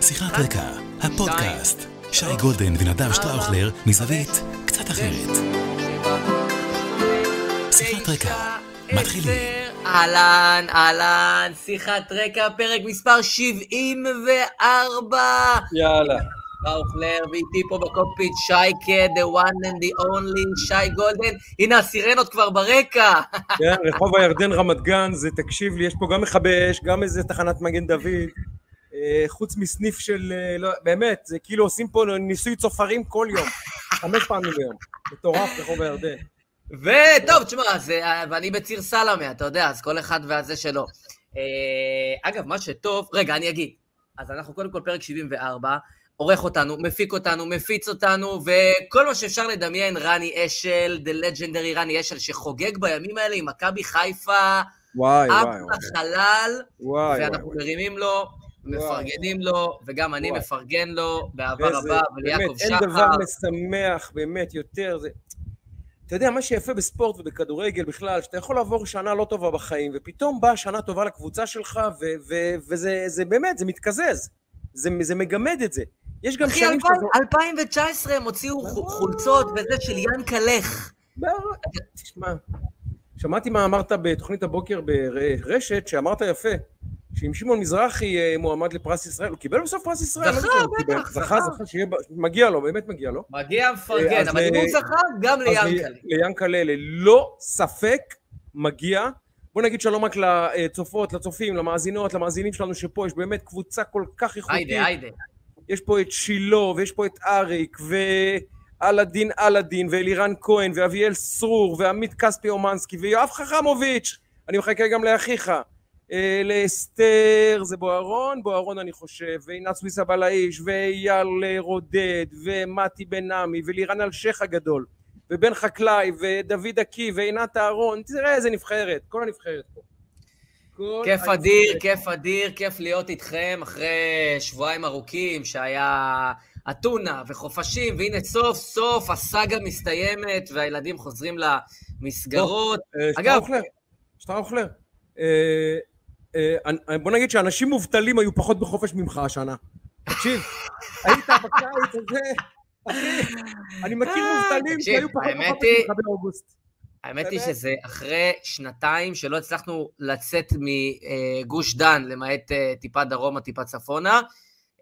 שיחת רקע, הפודקאסט. שי גולדן ונדב שטראוכלר מזווית קצת אחרת. שיחת רקע, מתחילים. אהלן, אהלן, שיחת רקע, פרק מספר 74. יאללה. טראוכלר, ואיתי פה בקוקפיט שייקה, the one and the only, שי גולדן. הנה הסירנות כבר ברקע. כן, רחוב הירדן רמת גן, זה תקשיב לי, יש פה גם מכבי אש, גם איזה תחנת מגן דוד. אה, חוץ מסניף של, אה, לא, באמת, זה כאילו עושים פה ניסוי צופרים כל יום, חמש פעמים ביום, מטורף רחוב הירדן. וטוב, תשמע, ואני בציר סלמה, אתה יודע, אז כל אחד והזה שלו. אה, אגב, מה שטוב, רגע, אני אגיד. אז אנחנו קודם כל פרק 74, עורך אותנו, מפיק אותנו, מפיץ אותנו, וכל מה שאפשר לדמיין, רני אשל, The Legendary רני אשל, שחוגג בימים האלה עם מכבי חיפה, וואי, וואי, אב וואי. החלל, וואי, ואנחנו וואי. מרימים לו, מפרגנים לו, וגם אני. מפרגן לו באהבה רבה, וליעקב באמת, אין שחר. דבר משמח באמת יותר, זה... אתה יודע, מה שיפה בספורט ובכדורגל בכלל, שאתה יכול לעבור שנה לא טובה בחיים, ופתאום באה שנה טובה לקבוצה שלך, וזה זה באמת, זה מתקזז. זה, זה מגמד את זה. יש גם אחי, שנים שאתה... 2019 הם הוציאו חו- חולצות וזה של ינקה לך. תשמע, שמעתי מה אמרת בתוכנית הבוקר ברשת, שאמרת יפה, שאם שמעון מזרחי אה, מועמד לפרס ישראל, הוא קיבל בסוף פרס ישראל? זכה, לא קיבל. בטח, זכה, זכה. זכה, מגיע לו, באמת מגיע לו. מגיע אה, מפרגן, אז אבל אם הוא זכה, גם אז ליענקלה. ל- ליענקלה, ללא ספק, מגיע. בוא נגיד שלום רק לצופות, לצופים, למאזינות, למאזינים שלנו שפה, יש באמת קבוצה כל כך איכותית. היידה, היידה. יש פה את שילה, ויש פה את אריק, ואלאדין אלאדין, ואלירן כהן, ואביאל סרור, ועמית כספי אומנסקי, ויואב חכמוביץ', אני מחכה גם לאחיך. אה, לאסתר, זה בוארון, בוארון אני חושב, ועינת סוויסה בלאיש, ואייל אה, רודד, ומתי בן עמי, ולירן אלשיך הגדול, ובן חקלאי, ודוד עקי, ועינת אהרון, תראה איזה נבחרת, כל הנבחרת פה. כיף. אדיר, כיף אדיר, כיף להיות איתכם אחרי שבועיים ארוכים שהיה אתונה וחופשים, והנה סוף סוף הסאגה מסתיימת והילדים חוזרים למסגרות. אה, אגב- שטראוכלר, אה, אה, בוא נגיד שאנשים מובטלים היו פחות בחופש ממך השנה. תקשיב, היית בקיץ הזה, אחי, אני מכיר אה, מובטלים שהיו פחות בחופש ממך באוגוסט. האמת היא? שזה אחרי שנתיים שלא הצלחנו לצאת מגוש דן, למעט אה, טיפה דרומה, טיפה צפונה,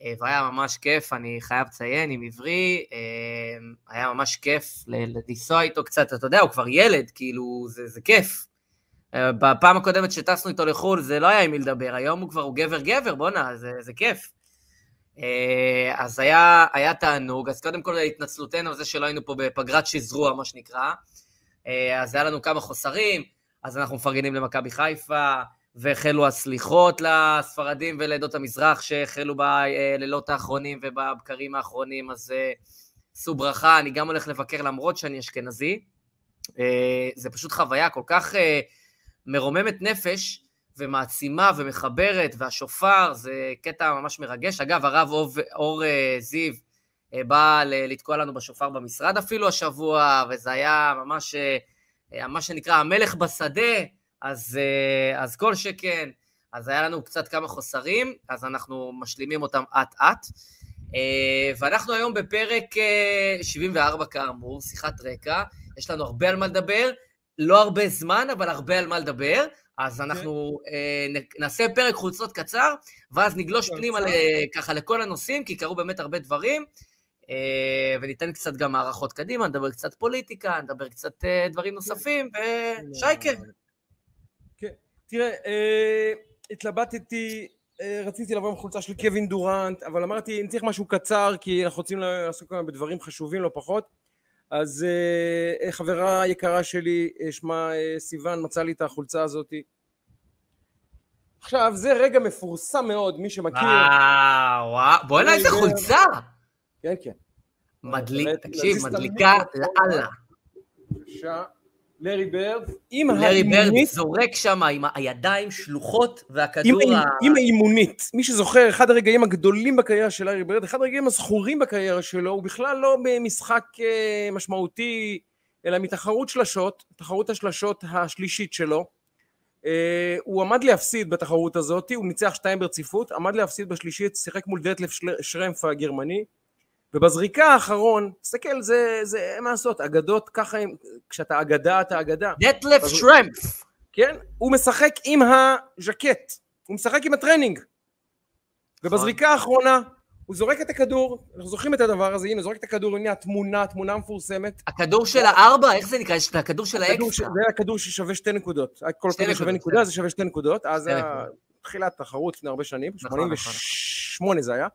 אה, והיה ממש כיף, אני חייב לציין, עם עברי, אה, היה ממש כיף לנסוע איתו קצת, אתה יודע, הוא כבר ילד, כאילו, זה, זה כיף. אה, בפעם הקודמת שטסנו איתו לחו"ל זה לא היה עם מי לדבר, היום הוא כבר, הוא גבר גבר, בואנה, זה, זה כיף. אה, אז היה, היה תענוג, אז קודם כל התנצלותנו על זה שלא היינו פה בפגרת שזרוע, מה שנקרא. אה, אז היה לנו כמה חוסרים, אז אנחנו מפרגנים למכבי חיפה, והחלו הסליחות לספרדים ולעדות המזרח שהחלו בלילות האחרונים ובבקרים האחרונים, אז שאו ברכה, אני גם הולך לבקר למרות שאני אשכנזי. זה פשוט חוויה כל כך מרוממת נפש ומעצימה ומחברת, והשופר זה קטע ממש מרגש. אגב, הרב אור, אור אה, זיו אה, בא לתקוע לנו בשופר במשרד אפילו השבוע, וזה היה ממש, אה, מה שנקרא, המלך בשדה, אז, אז כל שכן. אז היה לנו קצת כמה חוסרים, אז אנחנו משלימים אותם אט-אט. ואנחנו היום בפרק אה, 74 כאמור, שיחת רקע. יש לנו הרבה על מה לדבר, לא הרבה זמן, אבל הרבה על מה לדבר. אז אנחנו אה, נעשה פרק חולצות קצר, ואז נגלוש. פנימה ככה לכל הנושאים, כי קרו באמת הרבה דברים. אה, וניתן קצת גם הערכות קדימה, נדבר קצת פוליטיקה, נדבר קצת אה, דברים נוספים, ושייקה. כן. תראה, אה, התלבטתי, רציתי לבוא עם חולצה של קווין דורנט, אבל אמרתי, אני צריך משהו קצר, כי אנחנו רוצים לעסוק בדברים חשובים לא פחות. אז אה, אה, חברה יקרה שלי, אה, שמה סיוון, מצאה לי את החולצה הזאתי. עכשיו, זה רגע מפורסם מאוד, מי שמכיר. וואו, וואו, בוא'נה איזה. חולצה! כן, כן. מדליק, תקשיב, מדליקה. לאללה. בבקשה. לארי ברד, עם לארי ברד זורק שם עם הידיים שלוחות עם, והכדור ה... האימ- עם האימונית. מי שזוכר, אחד הרגעים הגדולים בקריירה של לארי ברד, אחד הרגעים הזכורים בקריירה שלו, הוא בכלל לא במשחק אה, משמעותי, אלא מתחרות שלשות, תחרות השלשות השלישית שלו. אה, הוא עמד להפסיד בתחרות הזאת, הוא ניצח שתיים ברציפות, עמד להפסיד בשלישית, שיחק מול דטלף שרמפף הגרמני, ובזריקה האחרונה, תסתכל, זה, זה, אין מה לעשות, אגדות ככה, כשאתה אגדה, אתה אגדה. דטלף שרמפף. כן, הוא משחק עם הז'קט, הוא משחק עם הטרנינג. ובזריקה האחרונה, הוא זורק את הכדור, אנחנו זוכרים את הדבר הזה, הנה, זורק את הכדור, הנה התמונה, התמונה המפורסמת. הכדור של הארבע, איך זה נקרא? יש את הכדור של האקסטרה. זה הכדור ששווה שתי נקודות. כל כדור שווה נקודה, זה שווה שתי נקודות. אז תחילת התחרות לפני הרבה שנים, 88 נכון, נכון. זה היה,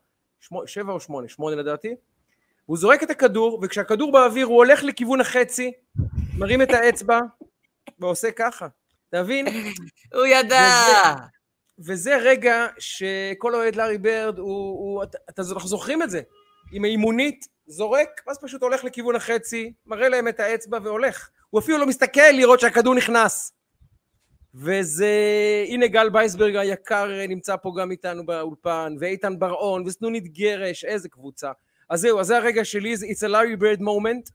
שבע או שמונה, שמונה לדעתי. הוא זורק את הכדור, וכשהכדור באוויר הוא הולך לכיוון החצי, מרים את האצבע, ועושה ככה. אתה מבין? הוא ידע! וזה רגע שכל אוהד לארי ברד, הוא, הוא, אתה, אנחנו זוכרים את זה, עם האימונית, זורק, ואז פשוט הולך לכיוון החצי, מראה להם את האצבע והולך. הוא אפילו לא מסתכל לראות שהכדור נכנס. וזה, הנה גל וייסברג היקר נמצא פה גם איתנו באולפן, ואיתן בר-און, וסנונית גרש, איזה קבוצה. אז זהו, אז זה הרגע שלי, it's a Larry Bird moment,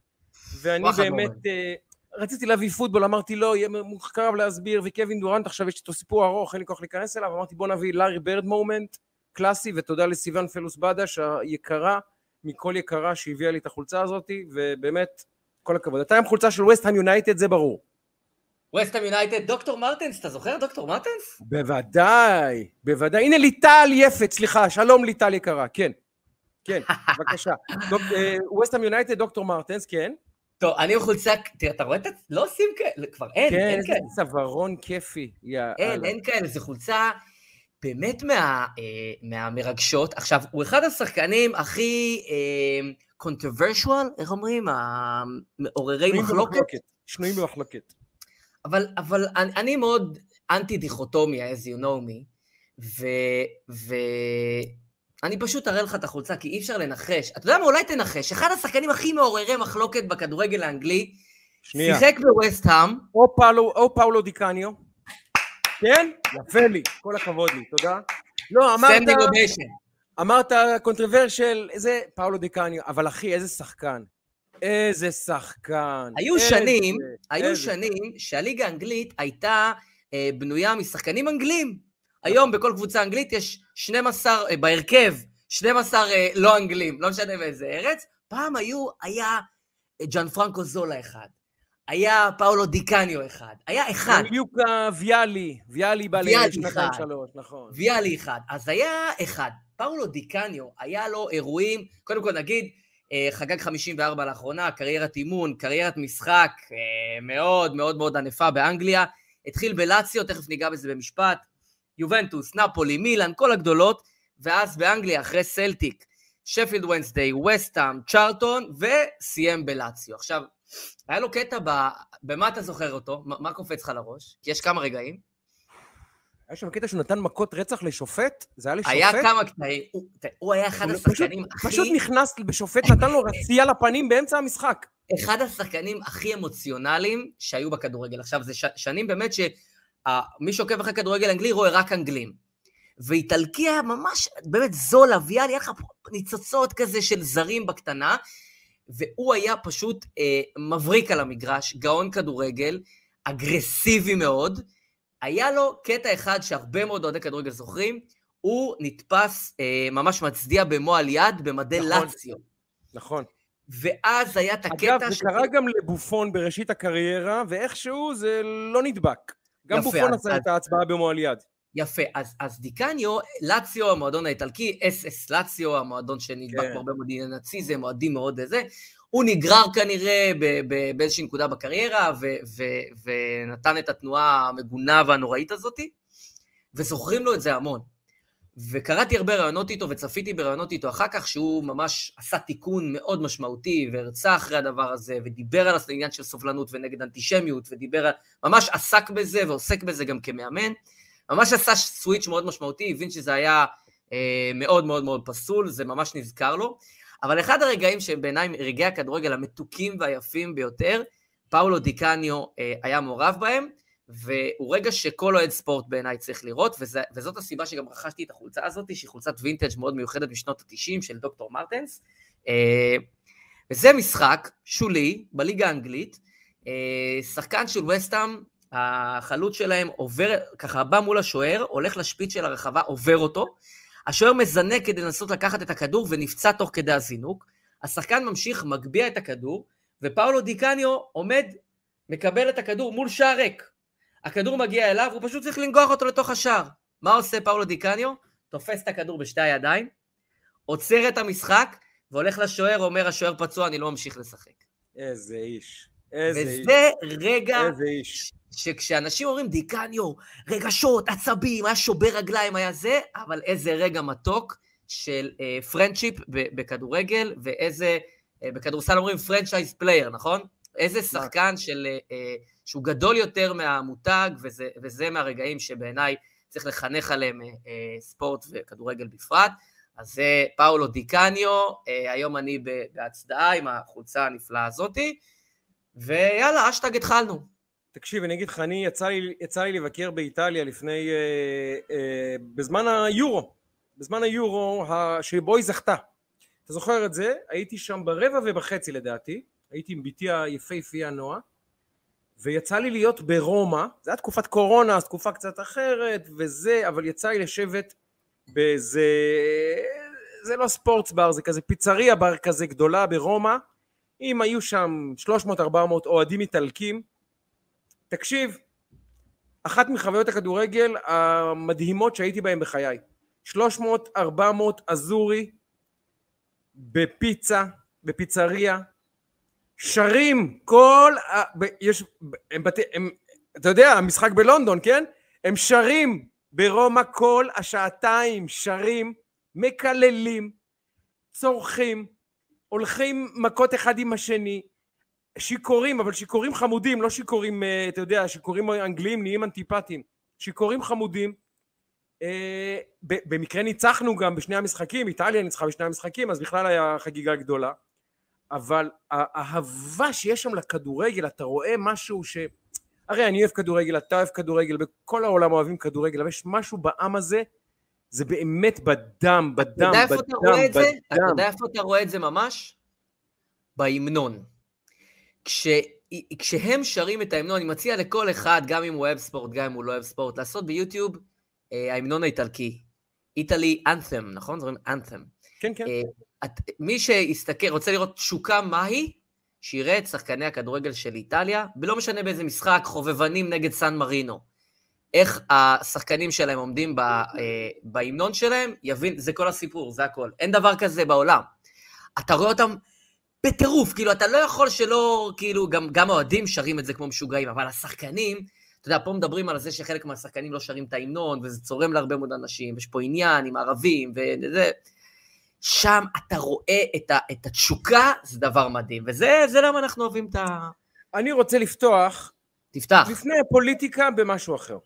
ואני באמת, רציתי להביא פוטבול, אמרתי לא, יהיה מוחכב להסביר, וקווין דורנט עכשיו יש איתו סיפור ארוך, אין לי כוח להיכנס אליו, אמרתי בוא נביא לארי ברד מומנט, קלאסי, ותודה לסיוון פלוס בדש היקרה, מכל יקרה שהביאה לי את החולצה הזאת, ובאמת, כל הכבוד. אתה עם חולצה של וסטהאם יונייטד, זה ברור. וסטהאם יונייטד, דוקטור מרטנס, אתה זוכר דוקטור מרטנס? בוודאי, בוודאי. הנה ליטל יפת, סליחה, שלום ליטל יקרה, כן. כן, בבקשה. וסטהאם יונייטד, דוקטור מרטנס, כן. טוב, אני בחולצה, תראה, אתה רואה את ה... לא עושים כאלה, כבר אין, כן, אין כאלה. כן, איזה צווארון כיפי. אין, אין כאלה, זו חולצה באמת מה, אה, מהמרגשות. עכשיו, הוא אחד השחקנים הכי אה, controversial, איך אומרים? המעוררי מחלוקת. שנויים במחלוקת. אבל, אבל אני, אני מאוד אנטי דיכוטומיה, as you know me, ו... ו... פשוט אראה לך את החולצה, כי אי אפשר לנחש. אתה יודע מה? אולי תנחש. אחד השחקנים הכי מעוררי מחלוקת בכדורגל האנגלי, שנייה. שיחק בווסט-האם. או, פאולו, או פאולו דיקניו. כן? יפה לי, כל הכבוד לי, תודה. לא, אמרת... אמרת controversial, איזה פאולו די קאניו, אבל אחי, איזה שחקן. איזה שחקן. היו איזה, שנים, איזה. היו שנים שהליגה האנגלית הייתה אה, בנויה משחקנים אנגלים. היום בכל קבוצה אנגלית יש 12, אה, בהרכב, 12 אה, לא אנגלים, לא משנה באיזה ארץ. פעם היו, היה ג'אנפרנקו זולה אחד, היה פאולו די קאניו אחד, היה אחד. לוקה ויאלי, ויאלי בא לשנתיים שלוש, נכון. ויאלי אחד. אז היה אחד. פאולו דיקניו, היה לו אירועים, קודם כל נגיד, אה, חגג 54 לאחרונה, קריירת אימון, קריירת משחק מאוד מאוד מאוד ענפה באנגליה. התחיל בלציו, תכף ניגע בזה במשפט, יובנטוס, נפולי, מילאן, כל הגדולות, ואז באנגליה, אחרי סלטיק, שפילד ונסדיי, וסטאם, צ'ארטון, וסיים בלאציו. עכשיו, היה לו קטע ב... במה אתה זוכר אותו? מה קופץ לך לראש? כי יש כמה רגעים. היה שם קטע שהוא נתן מכות רצח לשופט? זה היה לשופט? היה כמה קטעים. הוא, הוא היה אחד השחקנים הכי... פשוט נכנס בשופט, נתן לו רצייה לפנים באמצע המשחק. אחד השחקנים הכי אמוציונליים שהיו בכדורגל. עכשיו, זה ש... שנים באמת ש... מי שעוקב אחרי כדורגל אנגלי רואה רק אנגלים. ואיטלקי היה ממש, באמת זול, אביאל, היה לך ניצוצות כזה של זרים בקטנה, והוא היה פשוט אה, מבריק על המגרש, גאון כדורגל, אגרסיבי מאוד. היה לו קטע אחד שהרבה מאוד אוהדי כדורגל זוכרים, הוא נתפס אה, ממש מצדיע במו על יד במדי נכון, לאציו. נכון. ואז היה את הקטע... אגב, זה ש... קרה גם לבופון בראשית הקריירה, ואיכשהו זה לא נדבק. גם יפה, בופון עשה את ההצבעה במועל יד. יפה, אז, אז דיקניו, לאציו, המועדון האיטלקי, אס אס לאציו, המועדון שנדבק כן. הרבה מאוד נאציזם, מועדים מאוד לזה, הוא נגרר כנראה באיזושהי נקודה בקריירה, ונתן את התנועה המגונה והנוראית הזאת, וזוכרים לו את זה המון. וקראתי הרבה רעיונות איתו וצפיתי ברעיונות איתו אחר כך, שהוא ממש עשה תיקון מאוד משמעותי והרצה אחרי הדבר הזה, ודיבר על העניין של סובלנות ונגד אנטישמיות, ודיבר על... ממש עסק בזה ועוסק בזה גם כמאמן. ממש עשה סוויץ' מאוד משמעותי, הבין שזה היה אה, מאוד מאוד מאוד פסול, זה ממש נזכר לו. אבל אחד הרגעים שהם בעיניי רגעי הכדורגל המתוקים והיפים ביותר, פאולו דיקניו אה, היה מעורב בהם, והוא רגע שכל אוהד ספורט בעיניי צריך לראות, וזה, וזאת הסיבה שגם רכשתי את החולצה הזאת, שהיא חולצת וינטג' מאוד מיוחדת משנות ה-90 של דוקטור מרטנס. אה, וזה משחק שולי בליגה האנגלית, אה, שחקן של וסטאם החלוץ שלהם עובר, ככה בא מול השוער, הולך לשפיץ של הרחבה, עובר אותו, השוער מזנק כדי לנסות לקחת את הכדור ונפצע תוך כדי הזינוק, השחקן ממשיך, מגביה את הכדור, ופאולו דיקניו עומד, מקבל את הכדור מול שער ריק. הכדור מגיע אליו, הוא פשוט צריך לנגוח אותו לתוך השער. מה עושה פאולו דיקניו? תופס את הכדור בשתי הידיים, עוצר את המשחק, והולך לשוער, אומר, השוער פצוע, אני לא ממשיך לשחק. איזה איש. איזה איש. וזה רגע איזה איש. שכשאנשים אומרים דיקניו, רגשות, עצבים, היה שובר רגליים, היה זה, אבל איזה רגע מתוק של אה, friendship בכדורגל, ואיזה, אה, בכדורסל אומרים franchise player, נכון? איזה שחקן של, אה, אה, שהוא גדול יותר מהמותג, וזה, וזה מהרגעים שבעיניי צריך לחנך עליהם אה, אה, ספורט וכדורגל בפרט. אז זה פאולו די קאניו, אה, היום אני בהצדעה עם החולצה הנפלאה הזאתי, ויאללה, אשטג התחלנו. תקשיב, אני אגיד לך, אני, יצא לי, יצא לי לבקר באיטליה לפני, אה, אה, בזמן היורו, בזמן היורו ה- שבו היא זכתה. אתה זוכר את זה? הייתי שם ברבע ובחצי לדעתי, הייתי עם בתי היפהפייה נועה, ויצא לי להיות ברומא, זה היה תקופת קורונה, אז תקופה קצת אחרת וזה, אבל יצא לי לשבת באיזה, זה לא ספורטס בר, זה כזה פיצריה בר כזה גדולה ברומא, אם היו שם 300-400 אוהדים איטלקים, תקשיב, אחת מחוויות הכדורגל המדהימות שהייתי בהן בחיי. 300-400 אזורי בפיצה, בפיצריה, שרים, כל ה... יש... הם בתי... הם... אתה יודע, המשחק בלונדון, כן? הם שרים ברומא כל השעתיים, שרים, מקללים, צורכים, הולכים מכות אחד עם השני, שיכורים, אבל שיכורים חמודים, לא שיכורים, אה, אתה יודע, שיכורים אנגליים נהיים אנטיפטיים. שיכורים חמודים. אה, במקרה ניצחנו גם בשני המשחקים, איטליה ניצחה בשני המשחקים, אז בכלל היה חגיגה גדולה. אבל האהבה שיש שם לכדורגל, אתה רואה משהו ש... הרי אני אוהב כדורגל, אתה אוהב כדורגל, בכל העולם אוהבים כדורגל, אבל יש משהו בעם הזה, זה באמת בדם, בדם, יודע איפה אתה בדם. יודע איפה אתה רואה את זה ממש? בהמנון. כש... כשהם שרים את ההמנון, אני מציע לכל אחד, גם אם הוא אוהב ספורט, גם אם הוא לא אוהב ספורט, לעשות ביוטיוב אה, ההמנון האיטלקי. איטלי אנת'ם, נכון? זה אומרים אנת'ם. כן, כן. אה, את, מי שיסתכל, רוצה לראות תשוקה מהי, שיראה את שחקני הכדורגל של איטליה, ולא משנה באיזה משחק, חובבנים נגד סן מרינו. איך השחקנים שלהם עומדים אה, בהמנון שלהם, יבין, זה כל הסיפור, זה הכל. אין דבר כזה בעולם. אתה רואה אותם בטירוף, כאילו, אתה לא יכול שלא, כאילו, גם, גם האוהדים שרים את זה כמו משוגעים, אבל השחקנים, אתה יודע, פה מדברים על זה שחלק מהשחקנים לא שרים את ההמנון, וזה צורם להרבה מאוד אנשים, יש פה עניין עם ערבים, וזה... שם אתה רואה את, ה, את התשוקה, זה דבר מדהים, וזה זה למה אנחנו אוהבים את ה... אני רוצה לפתוח, תפתח, לפני הפוליטיקה, במשהו אחר.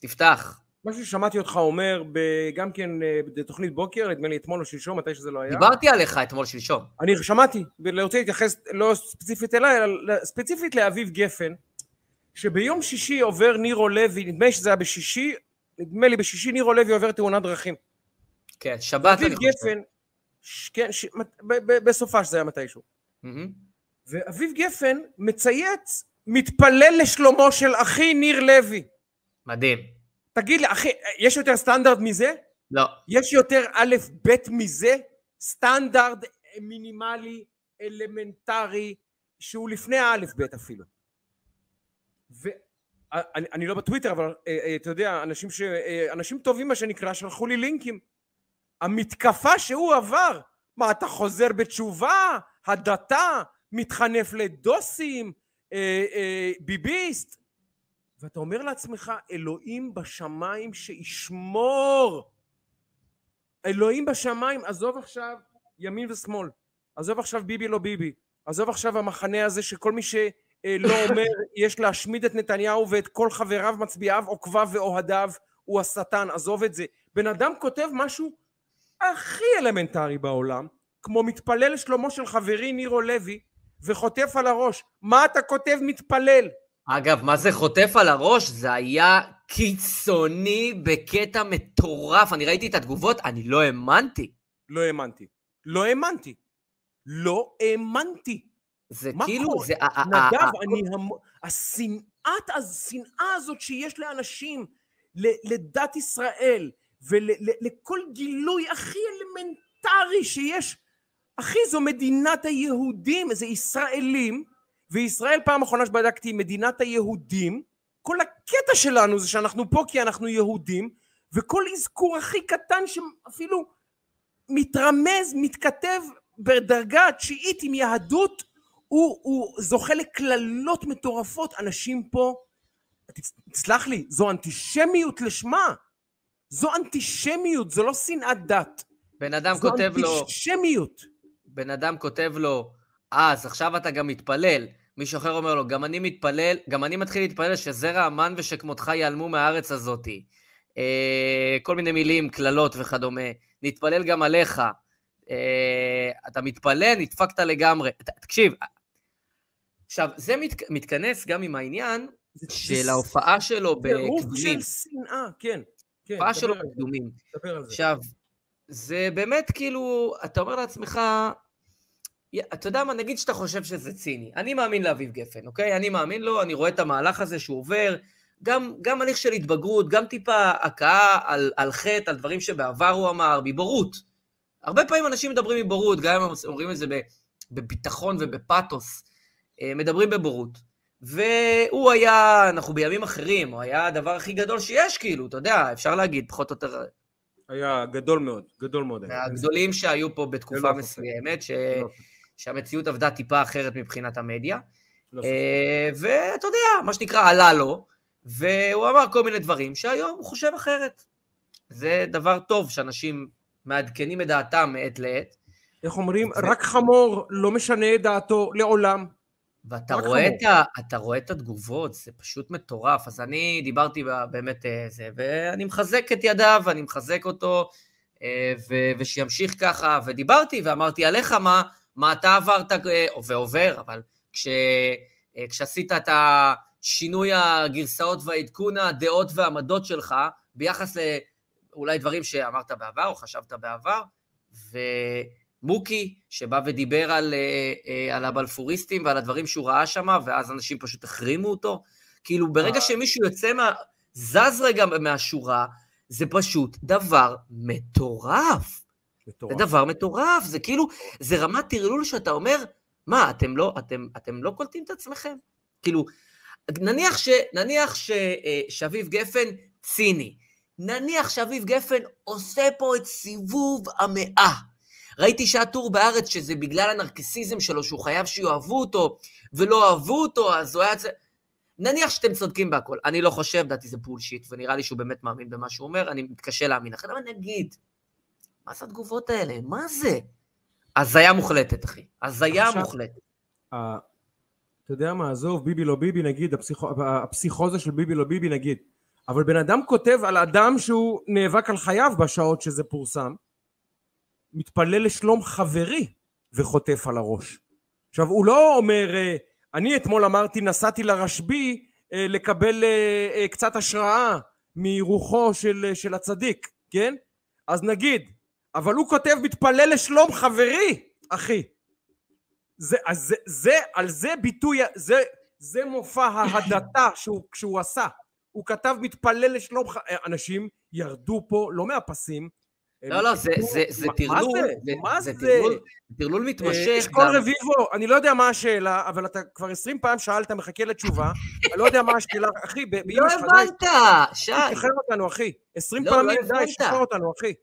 תפתח. משהו ששמעתי אותך אומר, ב- גם כן אה, בתוכנית בוקר, נדמה לי אתמול או שלשום, מתי שזה לא היה. דיברתי עליך אתמול שלשום. אני שמעתי, ואני רוצה להתייחס לא ספציפית אליי, אלא ספציפית לאביב גפן, שביום שישי עובר נירו לוי, נדמה לי שזה היה בשישי, נדמה לי בשישי נירו לוי עובר תאונת דרכים. כן, שבת אני אביב חושב. גפן, ש- כן, ש- ב- ב- בסופה שזה היה מתישהו. מהמם. ואביב גפן מצייץ, מתפלל לשלומו של אחי ניר לוי. מדהים. תגיד לי, אחי, יש יותר סטנדרט מזה? לא. יש יותר א' ב' מזה? סטנדרט מינימלי, אלמנטרי, שהוא לפני האלף ב' אפילו. ואני אני לא בטוויטר, אבל אה, אה, אתה יודע, אנשים, ש, אה, אנשים טובים מה שנקרא, שלחו לי לינקים. המתקפה שהוא עבר, מה אתה חוזר בתשובה, הדתה, מתחנף לדוסים, אה, אה, ביביסט, ואתה אומר לעצמך, אלוהים בשמיים שישמור. אלוהים בשמיים, עזוב עכשיו ימין ושמאל, עזוב עכשיו ביבי לא ביבי, עזוב עכשיו המחנה הזה שכל מי שלא אומר יש להשמיד את נתניהו ואת כל חבריו, מצביעיו, עוקביו ואוהדיו הוא השטן, עזוב את זה. בן אדם כותב משהו הכי אלמנטרי בעולם, כמו מתפלל לשלומו של חברי נירו לוי, וחוטף על הראש. מה אתה כותב מתפלל? אגב, מה זה חוטף על הראש? זה היה קיצוני בקטע מטורף. אני ראיתי את התגובות, אני לא האמנתי. לא האמנתי. לא האמנתי. לא האמנתי. זה כאילו? זה... נדב, אני... המ... השנאה שנאת, השנאה הזאת שיש לאנשים לדת ישראל ולכל גילוי הכי אלמנטרי שיש, אחי, זו מדינת היהודים, זה ישראלים, וישראל פעם אחרונה שבדקתי מדינת היהודים, כל הקטע שלנו זה שאנחנו פה כי אנחנו יהודים, וכל אזכור הכי קטן שאפילו מתרמז, מתכתב בדרגה התשיעית עם יהדות, הוא, הוא זוכה לקללות מטורפות. אנשים פה, תסלח לי, זו אנטישמיות לשמה. זו אנטישמיות, זו לא שנאת דת. בן אדם כותב לו... זו אנטישמיות. בן אדם כותב לו, אז עכשיו אתה גם מתפלל. מישהו אחר אומר לו, גם אני מתפלל, גם אני מתחיל להתפלל שזרע המן ושכמותך ייעלמו מהארץ הזאתי. אה, כל מיני מילים, קללות וכדומה. נתפלל גם עליך. אה, אתה מתפלל, נדפקת לגמרי. תקשיב, עכשיו, זה מת, מתכנס גם עם העניין של ההופעה שלו בקדומים. טירוף של שנאה, כן. כן ההופעה שלו בקדומים. עכשיו, זה באמת כאילו, אתה אומר לעצמך, אתה יודע מה, נגיד שאתה חושב שזה ציני. אני מאמין לאביב גפן, אוקיי? אני מאמין לו, אני רואה את המהלך הזה שהוא עובר, גם, גם הליך של התבגרות, גם טיפה הכאה על, על חטא, על דברים שבעבר הוא אמר, מבורות. הרבה פעמים אנשים מדברים מבורות, גם אם הם אומרים את זה בביטחון ובפתוס, אה, מדברים בבורות. והוא היה, אנחנו בימים אחרים, הוא היה הדבר הכי גדול שיש, כאילו, אתה יודע, אפשר להגיד, פחות או יותר... היה גדול מאוד, גדול מאוד. מהגדולים שהיו פה בתקופה מסוימת, ש... שהמציאות עבדה טיפה אחרת מבחינת המדיה. לא אה, ואתה יודע, מה שנקרא, עלה לו, והוא אמר כל מיני דברים שהיום הוא חושב אחרת. זה דבר טוב שאנשים מעדכנים את דעתם מעת לעת. איך אומרים? ו... רק חמור לא משנה את דעתו לעולם. ואתה רואה, את ה, אתה רואה את התגובות, זה פשוט מטורף. אז אני דיברתי באמת אה, זה, ואני מחזק את ידיו, ואני מחזק אותו, אה, ו, ושימשיך ככה, ודיברתי ואמרתי עליך מה, מה אתה עברת אה, ועובר, אבל כש, כשעשית את השינוי הגרסאות והעדכון הדעות והעמדות שלך ביחס לאולי דברים שאמרת בעבר או חשבת בעבר, ו... מוקי, שבא ודיבר על, אה, אה, על הבלפוריסטים ועל הדברים שהוא ראה שם, ואז אנשים פשוט החרימו אותו. כאילו, ברגע אה. שמישהו יוצא מה... זז רגע מהשורה, זה פשוט דבר מטורף. מטורף. זה דבר מטורף, זה כאילו, זה רמת טרלול שאתה אומר, מה, אתם לא, אתם, אתם לא קולטים את עצמכם? כאילו, נניח, ש, נניח ש, שאביב גפן ציני, נניח שאביב גפן עושה פה את סיבוב המאה, ראיתי שהטור בארץ, שזה בגלל הנרקסיזם שלו, שהוא חייב שיאהבו אותו, ולא אהבו אותו, אז הוא היה... נניח שאתם צודקים בהכל. אני לא חושב, דעתי זה פולשיט, ונראה לי שהוא באמת מאמין במה שהוא אומר, אני מתקשה להאמין אחרת, אבל נגיד, מה זה התגובות האלה? מה זה? הזיה מוחלטת, אחי. הזיה מוחלטת. אתה יודע מה, עזוב, ביבי לא ביבי, נגיד, הפסיכו, הפסיכוזה של ביבי לא ביבי, נגיד. אבל בן אדם כותב על אדם שהוא נאבק על חייו בשעות שזה פורסם, מתפלל לשלום חברי וחוטף על הראש. עכשיו הוא לא אומר אה, אני אתמול אמרתי נסעתי לרשב"י אה, לקבל אה, קצת השראה מרוחו של, של הצדיק, כן? אז נגיד, אבל הוא כותב מתפלל לשלום חברי, אחי. זה, אז זה, זה, על זה ביטוי, זה, זה מופע ההדתה שהוא, שהוא עשה. הוא כתב מתפלל לשלום, אנשים ירדו פה לא מהפסים, לא, לא, זה טרלול, מה זה? טרלול מתמשך. אשכול רביבו, אני לא יודע מה השאלה, אבל אתה כבר עשרים פעם שאלת, מחכה לתשובה, אני לא יודע מה השאלה, אחי, לא הבנת, שי. שחרר אותנו, אחי. עשרים לא, פעמים, די, שחרר אותנו, אחי.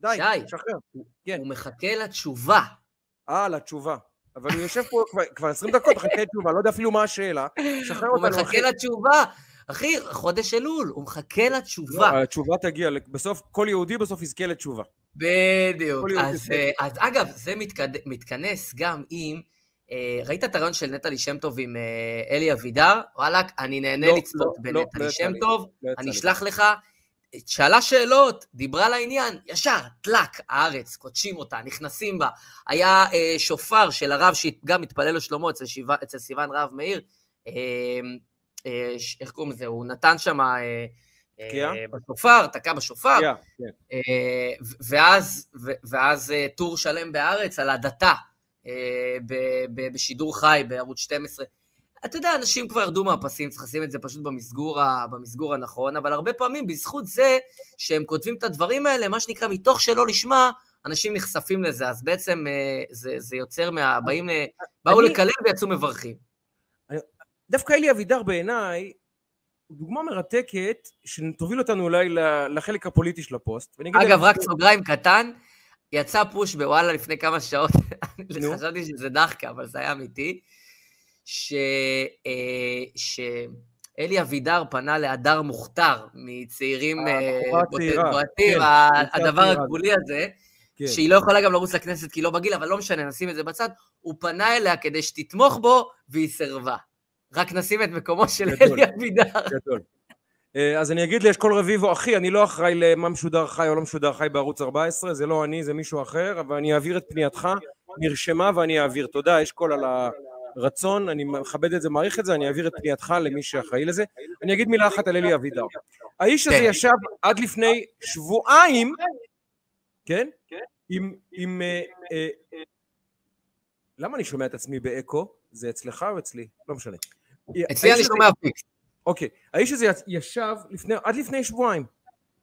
די, שחרר. כן. הוא מחכה לתשובה. אה, לתשובה. אבל הוא יושב פה כבר עשרים דקות, מחכה לתשובה, לא יודע אפילו מה השאלה. שחרר אותנו. הוא מחכה לתשובה. אחי, חודש אלול, הוא מחכה לתשובה. לא, התשובה תגיע, בסוף, כל יהודי בסוף יזכה לתשובה. בדיוק. אז, אה, אז אגב, זה מתכד... מתכנס גם עם... אה, ראית את הרעיון של נטלי שם טוב עם אה, אלי אבידר? וואלכ, אני נהנה לא, לצפות לא, בנטלי לא, לא שם לא טוב, לא אני אשלח לך. שאלה שאלות, דיברה לעניין, ישר, טלק, הארץ, קודשים אותה, נכנסים בה. היה אה, שופר של הרב שגם מתפלל לשלמה אצל, אצל סיוון רב מאיר, אה, אה, איך קוראים לזה, הוא נתן שם אה, אה, בשופר, תקע בשופר, כן. ואז, ואז טור שלם בארץ על הדתה בשידור חי בערוץ 12. אתה יודע, אנשים כבר ירדו מהפסים, צריך לשים את זה פשוט במסגור, ה, במסגור הנכון, אבל הרבה פעמים בזכות זה שהם כותבים את הדברים האלה, מה שנקרא, מתוך שלא לשמה, אנשים נחשפים לזה, אז בעצם אה, זה, זה יוצר מה... באים, אה, באו לקלל ויצאו מברכים. דווקא אלי אבידר בעיניי הוא דוגמה מרתקת שתוביל אותנו אולי לחלק הפוליטי של הפוסט. אגב, רק סוגריים קטן, יצא פוש בוואלה לפני כמה שעות. חשבתי שזה דחקה, אבל זה היה אמיתי, ש... אה, שאלי אבידר פנה להדר מוכתר מצעירים... אה, הצעירה, בועטים, כן, ה- הדבר. הגבולי הזה, כן. שהיא לא יכולה גם לרוץ לכנסת כי היא לא בגיל, אבל לא משנה, נשים את זה בצד, הוא פנה אליה כדי שתתמוך בו, והיא סירבה. רק נשים את מקומו של. אלי אבידר. גדול. אה, אז אני אגיד לאשכול רביבו, אחי, אני לא אחראי למה משודר חי או לא משודר חי בערוץ 14, זה לא אני, זה מישהו אחר, אבל אני אעביר את פנייתך, נרשמה ואני אעביר. תודה, אשכול, על הרצון, אני מכבד את זה, מעריך את זה, אני אעביר את פנייתך למי שאחראי לזה. אני אגיד מילה אחת על אלי אבידר. האיש הזה כן. ישב עד לפני שבועיים, כן? עם... עם אה, אה, למה אני שומע את עצמי באקו? זה אצלך או אצלי? לא משנה. אצלי אני שומע פיקס. אוקיי, האיש הזה ישב לפני, עד לפני שבועיים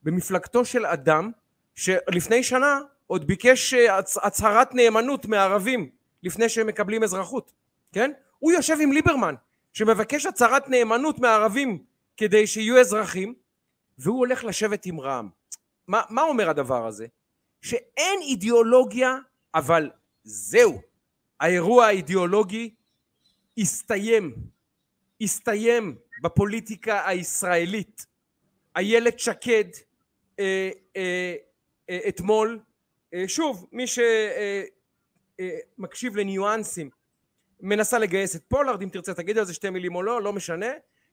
במפלגתו של אדם שלפני שנה עוד ביקש אה, הצ, הצהרת נאמנות מערבים לפני שהם מקבלים אזרחות, כן? הוא יושב עם ליברמן שמבקש הצהרת נאמנות מערבים כדי שיהיו אזרחים והוא הולך לשבת עם רע"מ. מה, מה אומר הדבר הזה? שאין אידיאולוגיה, אבל זהו. האירוע האידיאולוגי הסתיים. הסתיים בפוליטיקה הישראלית. איילת שקד אה, אה, אה, אתמול, אה, שוב, מי שמקשיב לניואנסים, מנסה לגייס את פולארד, אם תרצה תגיד על זה שתי מילים או לא, לא משנה,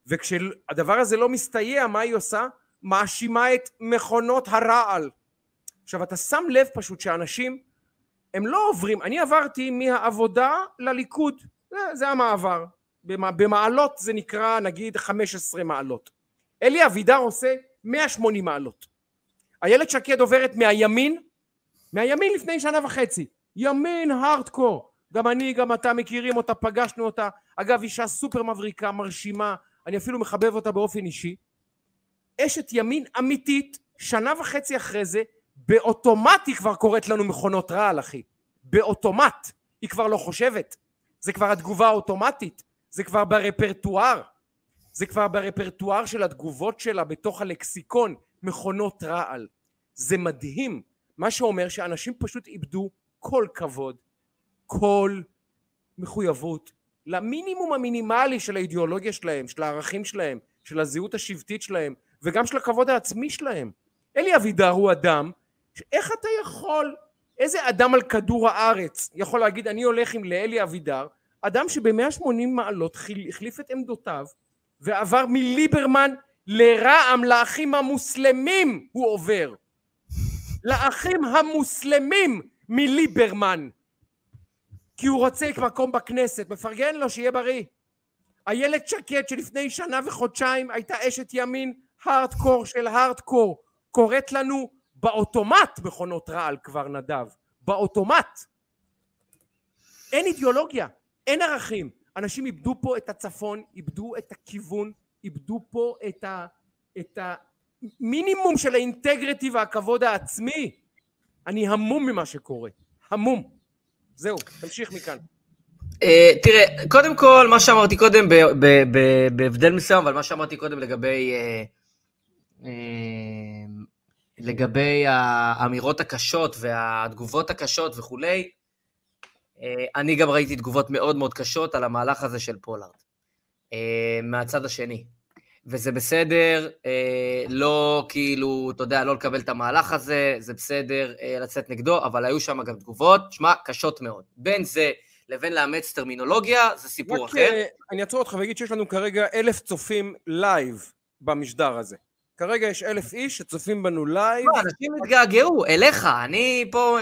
וכשהדבר הזה לא מסתייע, מה היא עושה? מאשימה את מכונות הרעל. עכשיו, אתה שם לב פשוט שאנשים, הם לא עוברים, אני עברתי מהעבודה לליכוד, זה, זה המעבר. במע- במעלות זה נקרא נגיד 15 מעלות. אלי אבידר עושה 180 מעלות. איילת שקד עוברת מהימין, מהימין לפני שנה וחצי. ימין הארדקור. גם אני, גם אתה מכירים אותה, פגשנו אותה. אגב, אישה סופר מבריקה, מרשימה, אני אפילו מחבב אותה באופן אישי. אשת ימין אמיתית, שנה וחצי אחרי זה, באוטומט היא כבר קוראת לנו מכונות רעל, אחי. באוטומט. היא כבר לא חושבת. זה כבר התגובה האוטומטית. זה כבר ברפרטואר. זה כבר ברפרטואר של התגובות שלה בתוך הלקסיקון, מכונות רעל. זה מדהים. מה שאומר שאנשים פשוט איבדו כל כבוד, כל מחויבות למינימום המינימלי של האידיאולוגיה שלהם, של הערכים שלהם, של הזהות השבטית שלהם, וגם של הכבוד העצמי שלהם. אלי אבידר הוא אדם, איך אתה יכול, איזה אדם על כדור הארץ יכול להגיד אני הולך עם לאלי אבידר, אדם שב-180 מעלות החליף את עמדותיו ועבר מליברמן לרע"מ, לאחים המוסלמים הוא עובר. לאחים המוסלמים מליברמן. כי הוא רוצה מקום בכנסת, מפרגן לו שיהיה בריא. איילת שקד שלפני שנה וחודשיים הייתה אשת ימין הארדקור של הארדקור, קוראת לנו באוטומט מכונות רעל כבר נדב, באוטומט. אין אידיאולוגיה, אין ערכים. אנשים איבדו פה את הצפון, איבדו את הכיוון, איבדו פה את, ה, את המינימום של האינטגריטי והכבוד העצמי. אני המום ממה שקורה, המום. זהו, תמשיך מכאן. אה, תראה, קודם כל, מה שאמרתי קודם, בהבדל מסוים, אבל מה שאמרתי קודם לגבי... אה, אה, לגבי האמירות הקשות והתגובות הקשות וכולי, אה, אני גם ראיתי תגובות מאוד מאוד קשות על המהלך הזה של פולארד, אה, מהצד השני. וזה בסדר, אה, לא כאילו, אתה יודע, לא לקבל את המהלך הזה, זה בסדר אה, לצאת נגדו, אבל היו שם גם תגובות, שמע, קשות מאוד. בין זה לבין לאמץ טרמינולוגיה, זה סיפור רק, אחר. אה, אני אעצור אותך ואגיד שיש לנו כרגע אלף צופים לייב במשדר הזה. כרגע יש אלף איש שצופים בנו לייב. לא, אנשים התגעגעו, אליך, אני פה...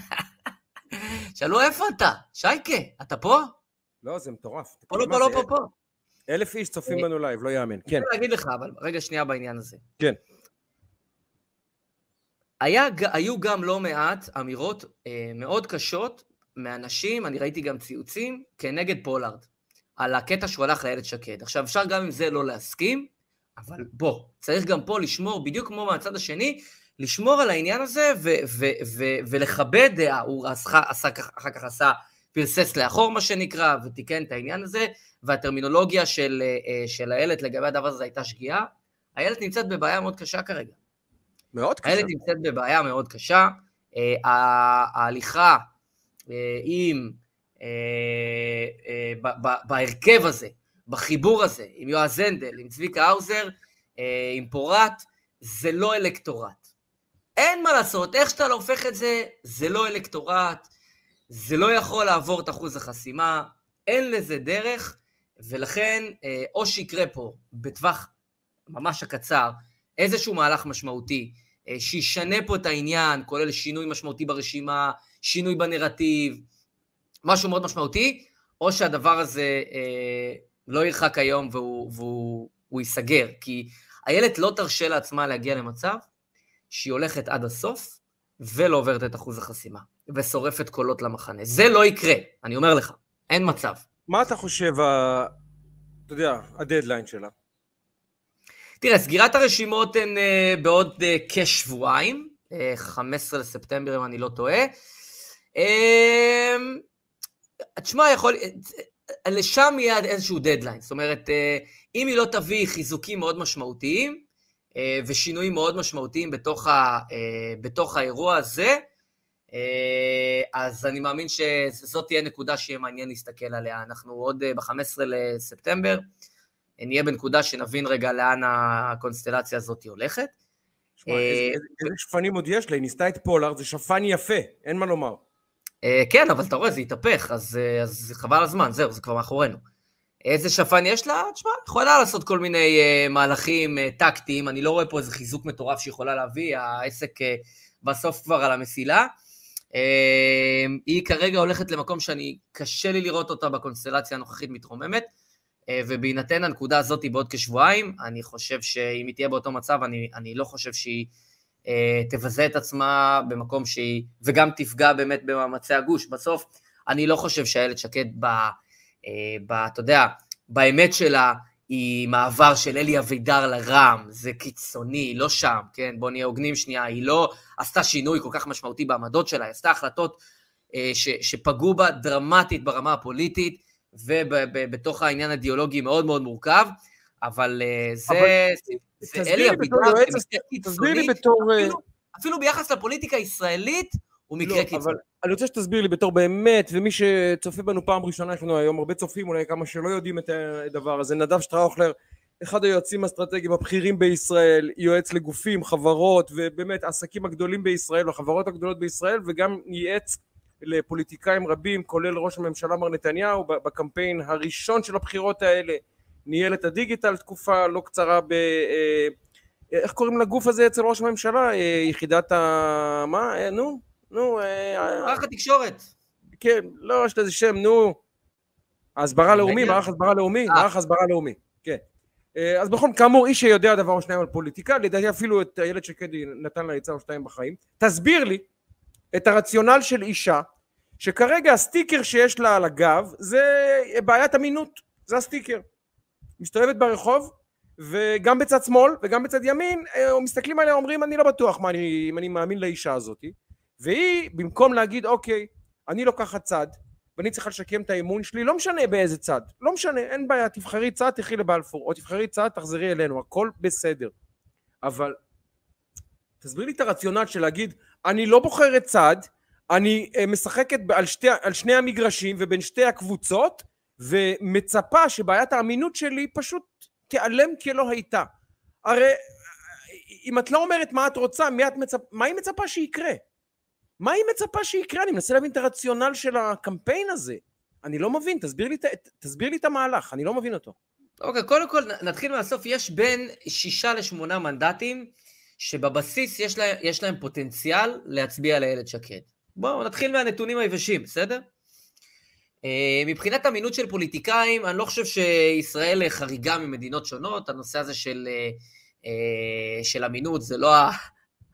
שאלו איפה אתה? שייקה, אתה פה? לא, זה מטורף. פה לא מה פה לא? פה פה. אלף איש צופים אה, בנו לייב, לא יאמן. כן, אני רוצה להגיד לך, אבל רגע שנייה בעניין הזה. כן. היה, היו גם לא מעט אמירות אה, מאוד קשות מאנשים, אני ראיתי גם ציוצים, כנגד פולארד. על הקטע שהוא הלך לאיילת שקד. עכשיו, אפשר גם עם זה לא להסכים, אבל בוא, צריך גם פה לשמור, בדיוק כמו מהצד השני, לשמור על העניין הזה ו- ו- ו- ולכבד דעה. הוא עשה, עשה, אחר כך עשה, פרסס לאחור מה שנקרא, ותיקן את העניין הזה, והטרמינולוגיה של, אה, של איילת לגבי הדבר הזה הייתה שגיאה. איילת נמצאת בבעיה מאוד קשה כרגע. מאוד קשה. איילת נמצאת בבעיה מאוד קשה. אה, ההליכה אה, עם, בהרכב הזה, בחיבור הזה, עם יועז הנדל, עם צביקה האוזר, עם פורת, זה לא אלקטורט. אין מה לעשות, איך שאתה לא הופך את זה, זה לא אלקטורט, זה לא יכול לעבור את אחוז החסימה, אין לזה דרך, ולכן אה, או שיקרה פה בטווח ממש הקצר איזשהו מהלך משמעותי, אה, שישנה פה את העניין, כולל שינוי משמעותי ברשימה, שינוי בנרטיב, משהו מאוד משמעותי, או שהדבר הזה אה, לא ירחק היום והוא, והוא ייסגר, כי איילת לא תרשה לעצמה להגיע למצב שהיא הולכת עד הסוף ולא עוברת את אחוז החסימה, ושורפת קולות למחנה. זה לא יקרה, אני אומר לך, אין מצב. מה אתה חושב, אתה יודע, הדדליין שלה? תראה, סגירת הרשימות הן uh, בעוד uh, כשבועיים, uh, 15 לספטמבר אם אני לא טועה. Uh, תשמע, יכול... לשם יש לה איזשהו דדליין. זאת אומרת, uh, אם היא לא תביא חיזוקים מאוד משמעותיים, אה, ושינויים מאוד משמעותיים בתוך, ה, אה, בתוך האירוע הזה, אה, אז אני מאמין שזאת תהיה נקודה שיהיה מעניין להסתכל עליה. אנחנו עוד ב-15 לספטמבר, נהיה בנקודה שנבין רגע לאן הקונסטלציה הזאת הולכת. איזה שפנים עוד יש לה? היא ניסתה את פולארד, זה שפן יפה, אין מה לומר. כן, אבל אתה רואה, זה התהפך, אז, אז חבל הזמן, זהו, זה כבר מאחורינו. איזה שפן יש לה? תשמע, יכולה לעשות כל מיני uh, מהלכים uh, טקטיים, אני לא רואה פה איזה חיזוק מטורף שיכולה להביא, העסק uh, בסוף כבר על המסילה. Uh, היא כרגע הולכת למקום שאני, קשה לי לראות אותה בקונסטלציה הנוכחית מתרוממת, uh, ובהינתן הנקודה הזאת בעוד כשבועיים, אני חושב שאם היא תהיה באותו מצב, אני, אני לא חושב שהיא uh, תבזה את עצמה במקום שהיא, וגם תפגע באמת במאמצי הגוש. בסוף, אני לא חושב שאיילת שקד ב... אה, אתה יודע, באמת שלה היא מעבר של אלי אבידר לרע"מ, זה קיצוני, לא שם, כן? בואו נהיה הוגנים שנייה, היא לא עשתה שינוי כל כך משמעותי בעמדות שלה, היא עשתה החלטות אה, ש, שפגעו בה דרמטית ברמה הפוליטית, ובתוך העניין האידיאולוגי מאוד מאוד מורכב, אבל אה, זה, אבל... זה, זה אלי אבידר, זה קיצוני, בתור... אפילו, אפילו ביחס לפוליטיקה הישראלית, הוא מקרה לא, קיצוני. אני רוצה שתסביר לי בתור באמת, ומי שצופה בנו פעם ראשונה, יש לנו היום הרבה צופים, אולי כמה שלא יודעים את הדבר הזה, נדב שטראוכלר, אחד היועצים האסטרטגיים הבכירים בישראל, יועץ לגופים, חברות, ובאמת העסקים הגדולים בישראל, החברות הגדולות בישראל, וגם ייעץ לפוליטיקאים רבים, כולל ראש הממשלה מר נתניהו, בקמפיין הראשון של הבחירות האלה, ניהל את הדיגיטל תקופה לא קצרה ב... אה, איך קוראים לגוף הזה אצל ראש הממשלה? אה, יחידת ה... מה? אה, נו? נו... אה, מערך התקשורת. כן, לא, יש לזה שם, נו. הסברה לאומי, מערך הסברה לאומי, אה. מערך הסברה לאומי, כן. אה, אז בכל כאמור, איש שיודע דבר או שניים על פוליטיקה, לדעתי אפילו את איילת שקד נתן לה עצה או שתיים בחיים. תסביר לי את הרציונל של אישה, שכרגע הסטיקר שיש לה על הגב זה בעיית אמינות, זה הסטיקר. מסתובבת ברחוב, וגם בצד שמאל וגם בצד ימין, מסתכלים עליה ואומרים אני לא בטוח מה אני, אם אני מאמין לאישה הזאתי. והיא במקום להגיד אוקיי אני לוקחת צד ואני צריכה לשקם את האמון שלי לא משנה באיזה צד לא משנה אין בעיה תבחרי צד תלכי לבלפור או תבחרי צד תחזרי אלינו הכל בסדר אבל תסביר לי את הרציונל של להגיד אני לא בוחרת צד אני אה, משחקת על, שתי, על שני המגרשים ובין שתי הקבוצות ומצפה שבעיית האמינות שלי פשוט תיעלם כלא הייתה הרי אם את לא אומרת מה את רוצה, את מצפ... מה היא מצפה שיקרה? מה היא מצפה שיקרה? אני מנסה להבין את הרציונל של הקמפיין הזה. אני לא מבין, תסביר לי, תסביר לי את המהלך, אני לא מבין אותו. אוקיי, קודם כל נתחיל מהסוף, יש בין שישה לשמונה מנדטים שבבסיס יש להם, יש להם פוטנציאל להצביע לאיילת שקד. בואו נתחיל מהנתונים היבשים, בסדר? אה, מבחינת אמינות של פוליטיקאים, אני לא חושב שישראל חריגה ממדינות שונות, הנושא הזה של, אה, אה, של אמינות זה לא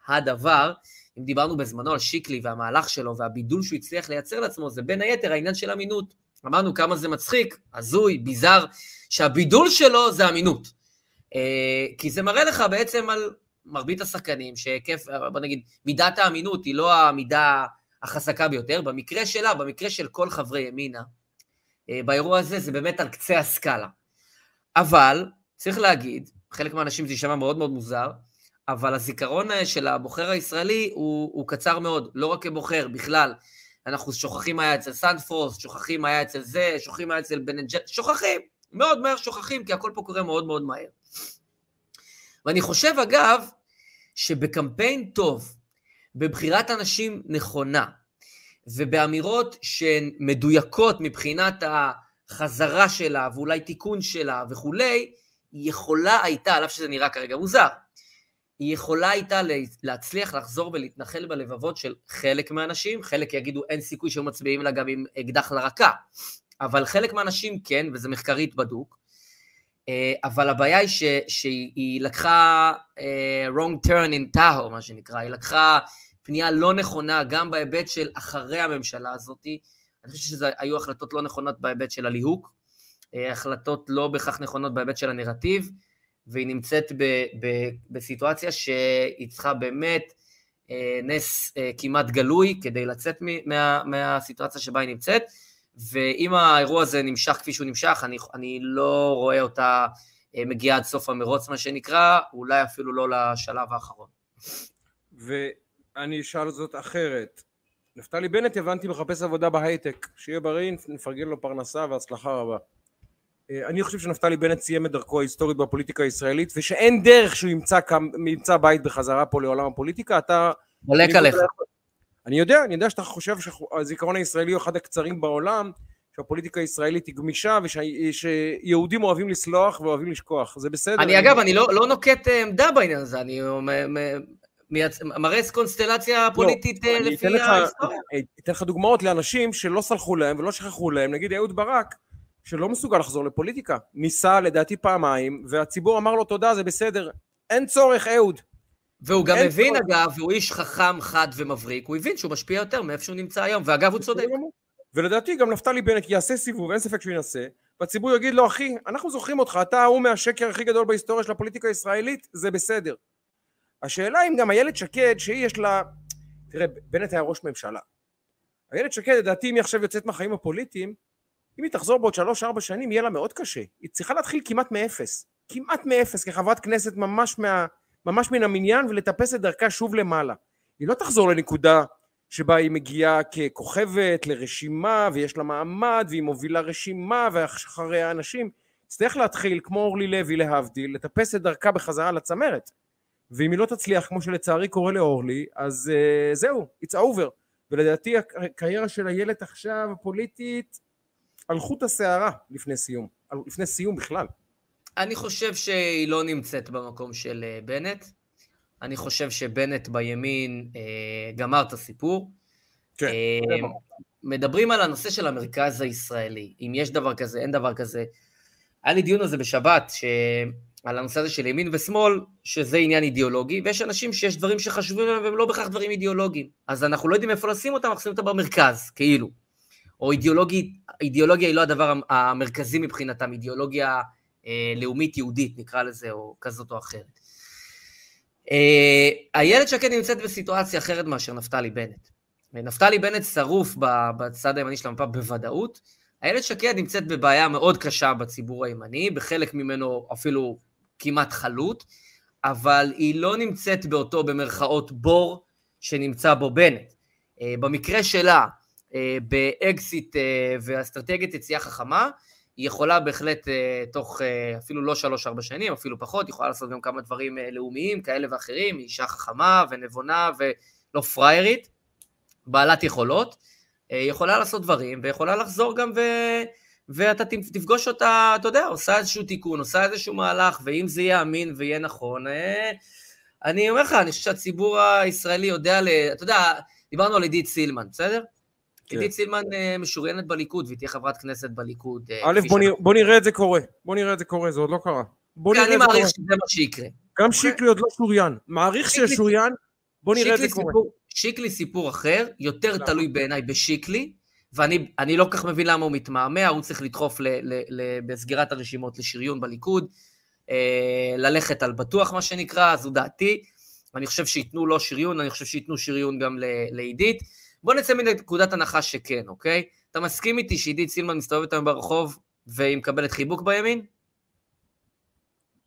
הדבר. אם דיברנו בזמנו על שיקלי והמהלך שלו והבידול שהוא הצליח לייצר לעצמו, זה בין היתר העניין של אמינות. אמרנו כמה זה מצחיק, הזוי, ביזאר, שהבידול שלו זה אמינות. אה, כי זה מראה לך בעצם על מרבית השחקנים, שהיקף, בוא נגיד, מידת האמינות היא לא המידה החזקה ביותר, במקרה שלה, במקרה של כל חברי ימינה, אה, באירוע הזה זה באמת על קצה הסקאלה. אבל, צריך להגיד, חלק מהאנשים זה יישמע מאוד מאוד מוזר, אבל הזיכרון של הבוחר הישראלי הוא, הוא קצר מאוד, לא רק כבוחר, בכלל. אנחנו שוכחים מה היה אצל סנדפורס, שוכחים מה היה אצל זה, שוכחים מה היה אצל בנג'ט, שוכחים, מאוד מהר שוכחים, כי הכל פה קורה מאוד מאוד מהר. ואני חושב, אגב, שבקמפיין טוב, בבחירת אנשים נכונה, ובאמירות שהן מדויקות מבחינת החזרה שלה, ואולי תיקון שלה וכולי, יכולה הייתה, על אף שזה נראה כרגע מוזר, היא יכולה הייתה להצליח לחזור ולהתנחל בלבבות של חלק מהאנשים, חלק יגידו אין סיכוי שהיו מצביעים לה גם עם אקדח לרקה, אבל חלק מהאנשים כן, וזה מחקרית בדוק, אה, אבל הבעיה היא ש, שהיא לקחה uh, wrong turn in Tahoe, מה שנקרא, היא לקחה פנייה לא נכונה גם בהיבט של אחרי הממשלה הזאת, אני חושב שזה היו החלטות לא נכונות בהיבט של הליהוק, אה, החלטות לא בהכרח נכונות בהיבט של הנרטיב, והיא נמצאת ב, ב, בסיטואציה שהיא צריכה באמת אה, נס אה, כמעט גלוי כדי לצאת מה, מהסיטואציה שבה היא נמצאת, ואם האירוע הזה נמשך כפי שהוא נמשך, אני, אני לא רואה אותה אה, מגיעה עד סוף המרוץ, מה שנקרא, אולי אפילו לא לשלב האחרון. ואני אשאל זאת אחרת. נפתלי בנט, הבנתי, מחפש עבודה בהייטק. שיהיה בריא, נפרגן לו פרנסה והצלחה רבה. אה, אני חושב שנפתלי בנט סיים את דרכו ההיסטורית בפוליטיקה הישראלית ושאין דרך שהוא ימצא, ימצא בית בחזרה פה לעולם הפוליטיקה אתה... מולק עליך. אני יודע, אני יודע שאתה חושב שהזיכרון הישראלי הוא אחד הקצרים בעולם שהפוליטיקה הישראלית היא גמישה ושיהודים אוהבים לסלוח ואוהבים לשכוח, זה בסדר. אני אגב, אני לא, לא נוקט אה, עמדה בעניין הזה, אני מראה קונסטלציה לא, פוליטית אה, לפי ההיסטוריה. אני אתן לך דוגמאות לאנשים שלא סלחו להם ולא שכחו להם, נגיד אהוד ברק שלא מסוגל לחזור לפוליטיקה. ניסה לדעתי פעמיים, והציבור אמר לו תודה, זה בסדר. אין צורך, אהוד. והוא גם הבין, צורך. אגב, והוא איש חכם, חד ומבריק, הוא הבין שהוא משפיע יותר מאיפה שהוא נמצא היום, ואגב, הוא צודק. ולדעתי גם נפתלי בנט יעשה סיבוב, אין ספק שהוא ינסה, והציבור יגיד לו, אחי, אנחנו זוכרים אותך, אתה ההוא מהשקר הכי גדול בהיסטוריה של הפוליטיקה הישראלית, זה בסדר. השאלה אם גם איילת שקד, שהיא יש לה... תראה, בנט היה ראש ממשלה. איילת שקד, לדעתי, אם היא עכשיו יוצאת מהחיים הפוליטיים, אם היא תחזור בעוד שלוש-ארבע שנים, יהיה לה מאוד קשה. היא צריכה להתחיל כמעט מאפס. כמעט מאפס, כחברת כנסת ממש, מה, ממש מן המניין, ולטפס את דרכה שוב למעלה. היא לא תחזור לנקודה שבה היא מגיעה ככוכבת לרשימה, ויש לה מעמד, והיא מובילה רשימה, ואחריה אנשים. תצטרך להתחיל, כמו אורלי לוי להבדיל, לטפס את דרכה בחזרה לצמרת. ואם היא לא תצליח, כמו שלצערי קורה לאורלי, אז uh, זהו, it's over. ולדעתי הקריירה של איילת עכשיו, הפוליטית, על חוט השערה לפני סיום, לפני סיום בכלל. אני חושב שהיא לא נמצאת במקום של אה, בנט. אני חושב שבנט בימין אה, גמר את הסיפור. כן. אה, מדברים על הנושא של המרכז הישראלי, אם יש דבר כזה, אין דבר כזה. היה לי דיון על זה בשבת, ש... על הנושא הזה של ימין ושמאל, שזה עניין אידיאולוגי, ויש אנשים שיש דברים שחשובים להם והם לא בהכרח דברים אידיאולוגיים. אז אנחנו לא יודעים איפה לשים אותם, אנחנו שמים אותם במרכז, כאילו. או אידיאולוגי, אידיאולוגיה היא לא הדבר המרכזי מבחינתם, אידיאולוגיה אה, לאומית יהודית נקרא לזה, או כזאת או אחרת. אה, איילת שקד נמצאת בסיטואציה אחרת מאשר נפתלי בנט. נפתלי בנט שרוף בצד הימני של המפה בוודאות, איילת שקד נמצאת בבעיה מאוד קשה בציבור הימני, בחלק ממנו אפילו כמעט חלוט, אבל היא לא נמצאת באותו במרכאות בור שנמצא בו בנט. אה, במקרה שלה, באקזיט אה, ואסטרטגיית יציאה חכמה, היא יכולה בהחלט אה, תוך אפילו לא שלוש-ארבע שנים, אפילו פחות, היא יכולה לעשות גם כמה דברים לאומיים כאלה ואחרים, היא אישה חכמה ונבונה ולא פריירית, בעלת יכולות, היא יכולה לעשות דברים ויכולה לחזור גם ו... ואתה תפגוש אותה, אתה יודע, עושה איזשהו תיקון, עושה איזשהו מהלך, ואם זה יהיה אמין ויהיה נכון, אני אומר לך, אני חושב שהציבור הישראלי יודע. אתה יודע, דיברנו על עידית סילמן, בסדר? כן. עידית סילמן אה, משוריינת בליכוד, והיא תהיה חברת כנסת בליכוד. אה, א', בוא, נראה את זה קורה. בוא נראה את זה קורה, זה עוד לא קרה. נראה אני מעריך שזה מה שיקרה. גם שיקלי עוד לא שוריין. מעריך ששוריין, בוא נראה את זה קורה. שיקלי סיפור אחר, יותר תלוי בעיניי בשיקלי, ואני לא כל כך מבין למה הוא מתמהמה, הוא צריך לדחוף ל, ל, ל, בסגירת הרשימות לשריון בליכוד, אה, ללכת על בטוח, מה שנקרא, זו דעתי. ואני חושב שייתנו לו שריון, אני חושב שייתנו שריון גם לעידית. בוא נצא מנקודת הנחה שכן, אוקיי? אתה מסכים איתי שעידית סילמן מסתובבת היום ברחוב והיא מקבלת חיבוק בימין?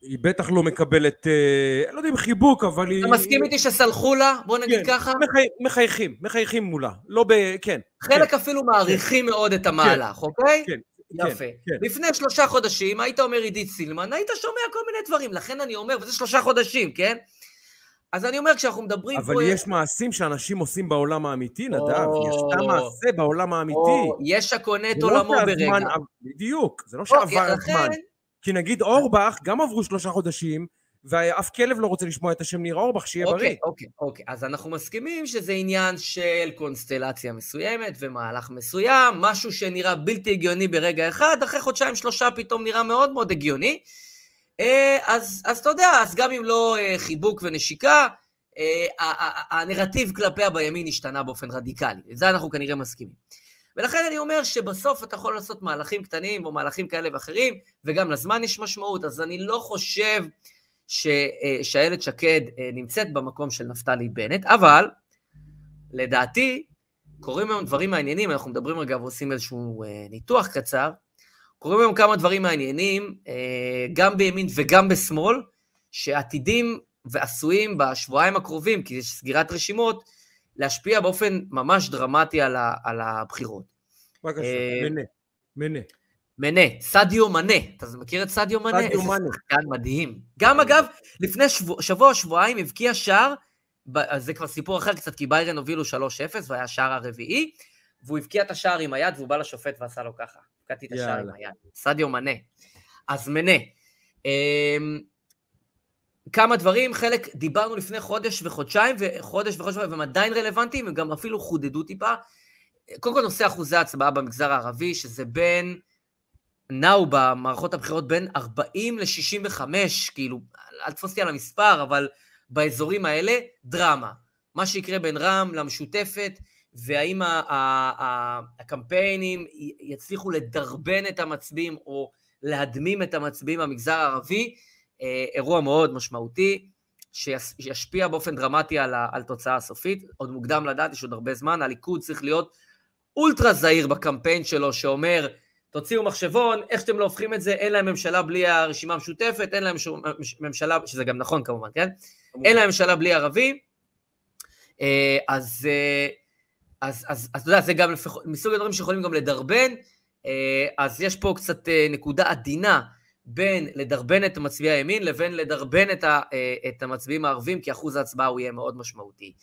היא בטח לא מקבלת, אה, לא יודע אם חיבוק, אבל היא... אתה מסכים איתי שסלחו לה? בוא נגיד כן, ככה. מחי, מחייכים, מחייכים מולה. לא ב... כן. חלק כן, אפילו מעריכים כן, מאוד את המהלך, כן, אוקיי? כן. יפה. כן, כן. לפני שלושה חודשים היית אומר עידית סילמן, היית שומע כל מיני דברים, לכן אני אומר, וזה שלושה חודשים, כן? אז אני אומר, כשאנחנו מדברים אבל פה... אבל יש מעשים שאנשים עושים בעולם האמיתי, נדב. או... יש מעשה בעולם האמיתי. או... יש הקונה את לא עולמו לא ברגע. בדיוק, זה לא שעבר הזמן. כי נגיד אורבך, גם עברו שלושה חודשים, ואף כלב לא רוצה לשמוע את השם ניר אורבך, שיהיה אוקיי, בריא. אוקיי, אוקיי. אז אנחנו מסכימים שזה עניין של קונסטלציה מסוימת ומהלך מסוים, משהו שנראה בלתי הגיוני ברגע אחד, אחרי חודשיים שלושה פתאום נראה מאוד מאוד הגיוני. אה, אז, אז אתה יודע, אז גם אם לא אה, חיבוק ונשיקה, אה, הנרטיב כלפיה בימין השתנה באופן רדיקלי. לזה אנחנו כנראה מסכימים. ולכן אני אומר שבסוף אתה יכול לעשות מהלכים קטנים או מהלכים כאלה ואחרים, וגם לזמן יש משמעות, אז אני לא חושב שאיילת שקד נמצאת במקום של נפתלי בנט, אבל לדעתי קורים היום דברים מעניינים, אנחנו מדברים רגע ועושים איזשהו ניתוח קצר, קורים היום כמה דברים מעניינים, אה, גם בימין וגם בשמאל, שעתידים ועשויים בשבועיים הקרובים, כי יש סגירת רשימות, להשפיע באופן ממש דרמטי על, ה, על הבחירות. בבקשה, אה, מנה, מנה. מנה, סדיו מנה, אתה מכיר את סדיו מנה? סדיו מנה. איזה שחקן מדהים. גם אגב, לפני שבוע, שבוע שבועיים הבקיע שער, זה כבר סיפור אחר קצת, כי ביירן הובילו 3-0, והיה השער הרביעי, והוא הבקיע את השער עם היד, והוא בא לשופט ועשה לו ככה. הבקעתי את השער עם היד. סדיו מנה. אז מנה. אמ, כמה דברים, חלק דיברנו לפני חודש וחודשיים, וחודש וחודש והם עדיין רלוונטיים, הם גם אפילו חודדו טיפה. קודם כל נושא אחוזי ההצבעה במגזר הערבי, שזה בין, נעו במערכות הבחירות בין 40 ל-65, כאילו, אל תפוס אותי על המספר, אבל באזורים האלה, דרמה. מה שיקרה בין רע"מ למשותפת, והאם הקמפיינים יצליחו לדרבן את המצביעים או להדמים את המצביעים במגזר הערבי, אה, אירוע מאוד משמעותי, שישפיע באופן דרמטי על, התוצאה הסופית. עוד מוקדם לדעת, יש עוד הרבה זמן, הליכוד צריך להיות אולטרה זהיר בקמפיין שלו, שאומר, תוציאו מחשבון, איך שאתם לא הופכים את זה, אין להם ממשלה בלי הרשימה המשותפת, אין להם ממשלה, שזה גם נכון כמובן, כן? אין להם ממשלה בלי ערבי. אה, אז אה, אז, אז, אז אתה יודע, זה גם מסוג הדברים שיכולים גם לדרבן, אה, אז יש פה קצת אה, נקודה עדינה בין לדרבן את מצביעי הימין לבין לדרבן את, ה, אה, את המצביעים הערבים, כי אחוז ההצבעה הוא יהיה מאוד משמעותי.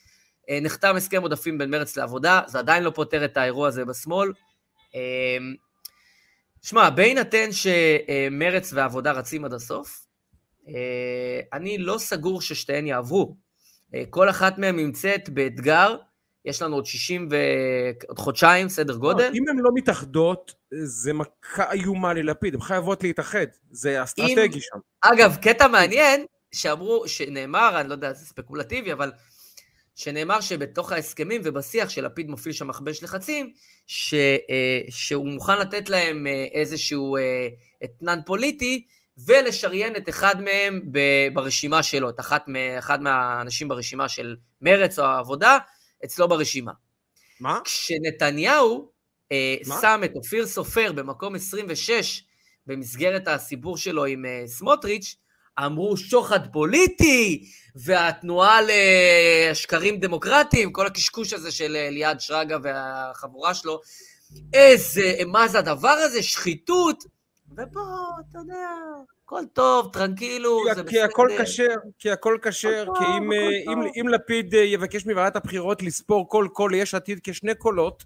נחתם הסכם עודפים בין מרץ לעבודה, זה עדיין לא פותר את האירוע הזה בשמאל. שמע, בהינתן שמרץ ועבודה רצים עד הסוף, אני לא סגור ששתיהן יעברו. כל אחת מהן נמצאת באתגר יש לנו עוד 60 ועוד חודשיים, סדר לא, גודל. אם הן לא מתאחדות, זה מכה איומה ללפיד, הן חייבות להתאחד, זה אסטרטגי שם. אגב, קטע מעניין, שאמרו, שנאמר, אני לא יודע, זה ספקולטיבי, אבל שנאמר שבתוך ההסכמים ובשיח שלפיד מפעיל שם מכבש לחצים, ש, אה, שהוא מוכן לתת להם אה, איזשהו אה, אתנן פוליטי, ולשריין את אחד מהם ברשימה שלו, את אחת, אחד מהאנשים ברשימה של מרץ או העבודה, אצלו ברשימה. מה? כשנתניהו אה, מה? שם את אופיר סופר במקום 26 במסגרת הסיפור שלו עם אה, סמוטריץ', אמרו שוחד פוליטי, והתנועה לשקרים דמוקרטיים, כל הקשקוש הזה של אה, ליעד שרגא והחבורה שלו, איזה, מה זה הדבר הזה, שחיתות. ופה, אתה יודע, הכל טוב, טרנקילו, זה בסדר. כי הכל כשר, כי הכל כשר, כי אם, אה, אם, אם לפיד אה, יבקש מוועדת הבחירות לספור כל קול ליש עתיד כשני קולות,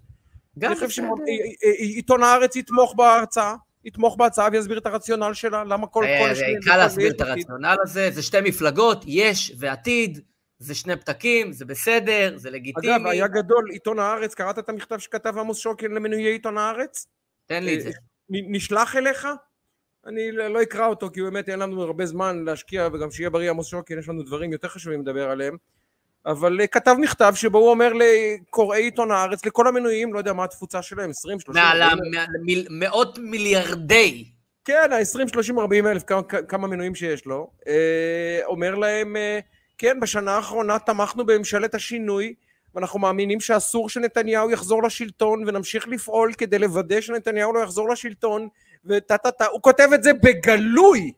גם בסדר. שעיתון הארץ יתמוך בהרצאה. יתמוך בהצעה ויסביר את הרציונל שלה, למה כל אה, קול... זה קל להסביר את הרציונל הזה, זה שתי מפלגות, יש ועתיד, זה שני פתקים, זה בסדר, זה לגיטימי. אגב, היה גדול, עיתון הארץ, קראת את המכתב שכתב עמוס שוקן למנויי עיתון הארץ? תן לי את זה. נשלח אליך? אני לא אקרא אותו כי באמת אין לנו הרבה זמן להשקיע וגם שיהיה בריא עמוס שוקן, יש לנו דברים יותר חשובים לדבר עליהם. אבל אה, כתב מכתב שבו הוא אומר לקוראי עיתון הארץ, לכל המנויים, לא יודע מה התפוצה שלהם, 20, 30, מעל 40 המיל- מאות מיליארדי. כן, ה-20, 30, 40 אלף, כמה, כמה מנויים שיש לו, אה, אומר להם, אה, כן, בשנה האחרונה תמכנו בממשלת השינוי, ואנחנו מאמינים שאסור שנתניהו יחזור לשלטון, ונמשיך לפעול כדי לוודא שנתניהו לא יחזור לשלטון, וטה טה טה, הוא כותב את זה בגלוי.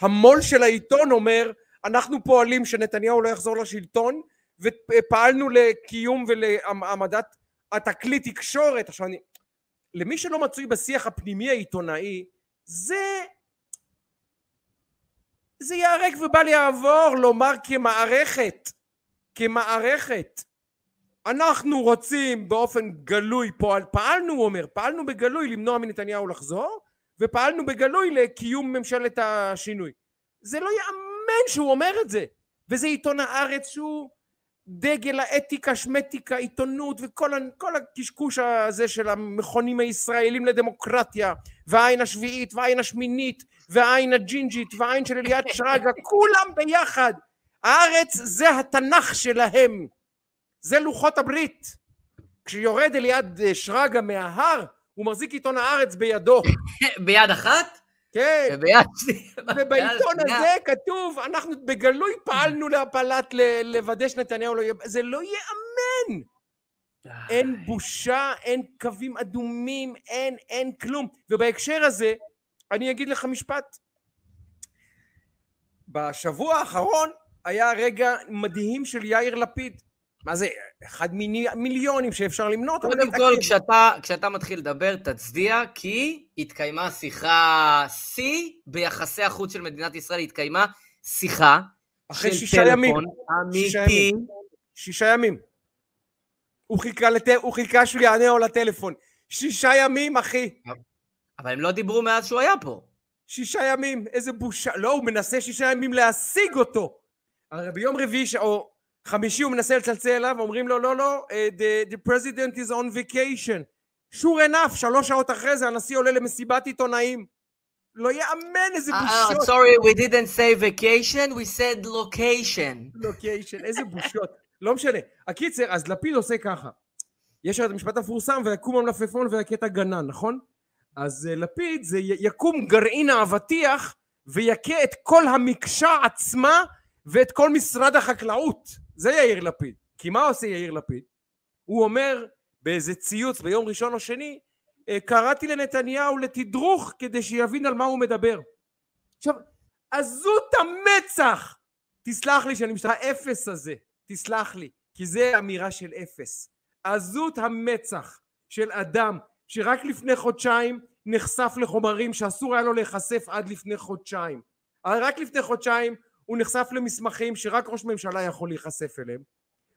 המו"ל של העיתון אומר, אנחנו פועלים שנתניהו לא יחזור לשלטון, ופעלנו לקיום ולהעמדת התקליט תקשורת. עכשיו אני, למי שלא מצוי בשיח הפנימי העיתונאי, זה זה ייהרג ובל יעבור לומר כמערכת, כמערכת. אנחנו רוצים באופן גלוי, פועל, פעלנו, הוא אומר, פעלנו בגלוי למנוע מנתניהו לחזור, ופעלנו בגלוי לקיום ממשלת השינוי. זה לא ייאמן שהוא אומר את זה. וזה עיתון הארץ שהוא דגל האתיקה, שמטיקה, עיתונות וכל הקשקוש הזה של המכונים הישראלים לדמוקרטיה והעין השביעית והעין השמינית והעין הג'ינג'ית והעין של אליעד שרגא כולם ביחד הארץ זה התנ"ך שלהם זה לוחות הברית כשיורד אליעד שרגא מההר הוא מחזיק עיתון הארץ בידו ביד אחת? כן וביד שנייה. ובעיתון הזה כתוב אנחנו בגלוי פעלנו להפלת לוודא שנתניהו לא יהיה זה לא ייאמן. אין בושה, אין קווים אדומים, אין, אין כלום. ובהקשר הזה, אני אגיד לך משפט. בשבוע האחרון היה רגע מדהים של יאיר לפיד. מה זה, אחד מיליונים שאפשר למנות? קודם. כל, כשאתה, כשאתה מתחיל לדבר, תצדיע, כי התקיימה שיחה שיא ביחסי החוץ של מדינת ישראל, התקיימה שיחה אחרי של שישה ימים. טלפון שישה אמיתי. ימים. שישה ימים. הוא חיכה, לת... הוא חיכה שהוא יענה לו לטלפון. שישה ימים, אחי. אבל הם לא דיברו מאז שהוא היה פה. שישה ימים, איזה בושה. לא, הוא מנסה שישה ימים להשיג אותו. הרי ביום רביעי או חמישי הוא מנסה לצלצל אליו, אומרים לו, לא, לא, אה, the, the president is on vacation. sure enough, שלוש שעות אחרי זה הנשיא עולה למסיבת עיתונאים. לא יאמן איזה Uh, בושות. uh, sorry, we didn't say vacation, we said location. לוקיישן, איזה בושות. לא משנה. הקיצר, אז לפיד עושה ככה. יש את המשפט המפורסם, ויקום המלפפון ויכה את הגנן, נכון? אז אה, לפיד זה יקום גרעין האבטיח ויכה את כל המקשה עצמה ואת כל משרד החקלאות. זה יאיר לפיד. כי מה עושה יאיר לפיד? הוא אומר באיזה ציוץ ביום ראשון או שני, אה, קראתי לנתניהו לתדרוך כדי שיבין על מה הוא מדבר. עכשיו, עזות המצח! תסלח לי שאני משתמש, האפס הזה, תסלח לי, כי זה אמירה של אפס. עזות המצח של אדם שרק לפני חודשיים נחשף לחומרים שאסור היה לו להיחשף עד לפני חודשיים. רק לפני חודשיים הוא נחשף למסמכים שרק ראש ממשלה יכול להיחשף אליהם.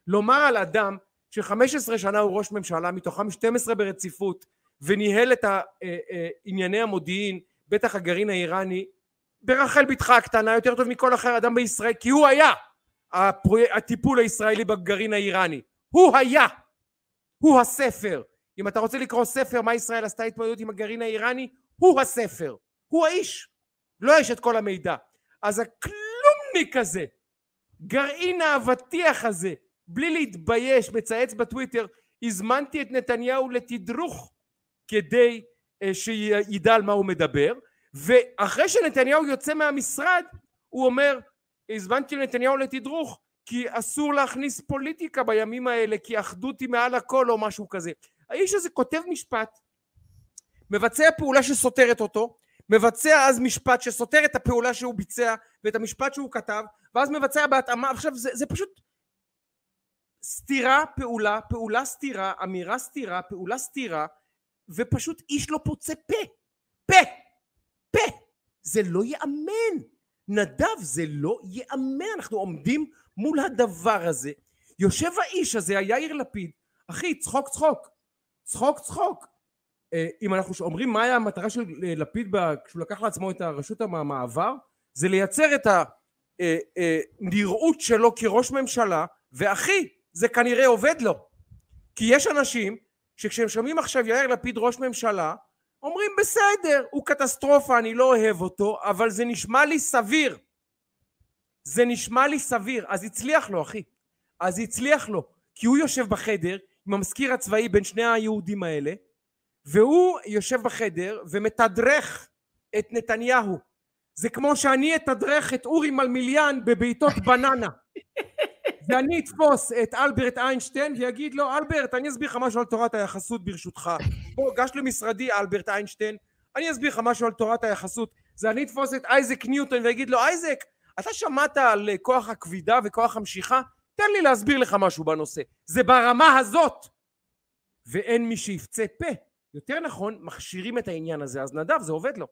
לומר על אדם ש-15 שנה הוא ראש ממשלה, מתוכם 12 ברציפות, וניהל את אה, אה, ענייני המודיעין, בטח הגרעין האיראני, ברחל בתך הקטנה יותר טוב מכל אחר אדם בישראל, כי הוא היה הפרו... הטיפול הישראלי בגרעין האיראני. הוא היה. הוא הספר. אם אתה רוצה לקרוא ספר מה ישראל עשתה התמודדות עם הגרעין האיראני, הוא הספר. הוא האיש. לא יש את כל המידע. אז הכלומניק הזה, גרעין האבטיח הזה, בלי להתבייש, מצייץ בטוויטר, הזמנתי את נתניהו לתדרוך כדי אה, שידע על מה הוא מדבר, ואחרי שנתניהו יוצא מהמשרד, הוא אומר, הזמנתי לנתניהו לתדרוך, כי אסור להכניס פוליטיקה בימים האלה, כי אחדות היא מעל הכל או משהו כזה. האיש הזה כותב משפט, מבצע פעולה שסותרת אותו, מבצע אז משפט שסותר את הפעולה שהוא ביצע ואת המשפט שהוא כתב, ואז מבצע בהתאמה, עכשיו זה, זה פשוט סתירה, פעולה, פעולה סתירה, אמירה סתירה, פעולה סתירה, ופשוט איש לא פוצה פה. פה! פה! זה לא ייאמן. נדב, זה לא ייאמן. אנחנו עומדים מול הדבר הזה. יושב האיש הזה, היאיר לפיד, אחי, צחוק צחוק. צחוק צחוק. אה, אם אנחנו אומרים מה היה המטרה של אה, לפיד כשהוא לקח לעצמו את הרשות המעבר, זה לייצר את הנראות שלו כראש ממשלה, ואחי, זה כנראה עובד לו. כי יש אנשים שכשהם שומעים עכשיו יאיר לפיד ראש ממשלה, אומרים בסדר, הוא קטסטרופה, אני לא אוהב אותו, אבל זה נשמע לי סביר. זה נשמע לי סביר, אז הצליח לו אחי. אז הצליח לו, כי הוא יושב בחדר עם המזכיר הצבאי בין שני היהודים האלה, והוא יושב בחדר ומתדרך את נתניהו. זה כמו שאני אתדרך את אורי מלמיליאן בבעיטות בננה. ואני אתפוס את אלברט איינשטיין ויגיד לו, אלברט, אני אסביר לך משהו על תורת היחסות ברשותך. בוא, גש למשרדי, אלברט איינשטיין, אני אסביר לך משהו על תורת היחסות. זה אני אתפוס את אייזק ניוטון ואגיד לו, אייזק, אתה שמעת על כוח הכבידה וכוח המשיכה? תן לי להסביר לך משהו בנושא. זה ברמה הזאת. ואין מי שיפצה פה. יותר נכון, מכשירים את העניין הזה. אז נדב, זה עובד לו.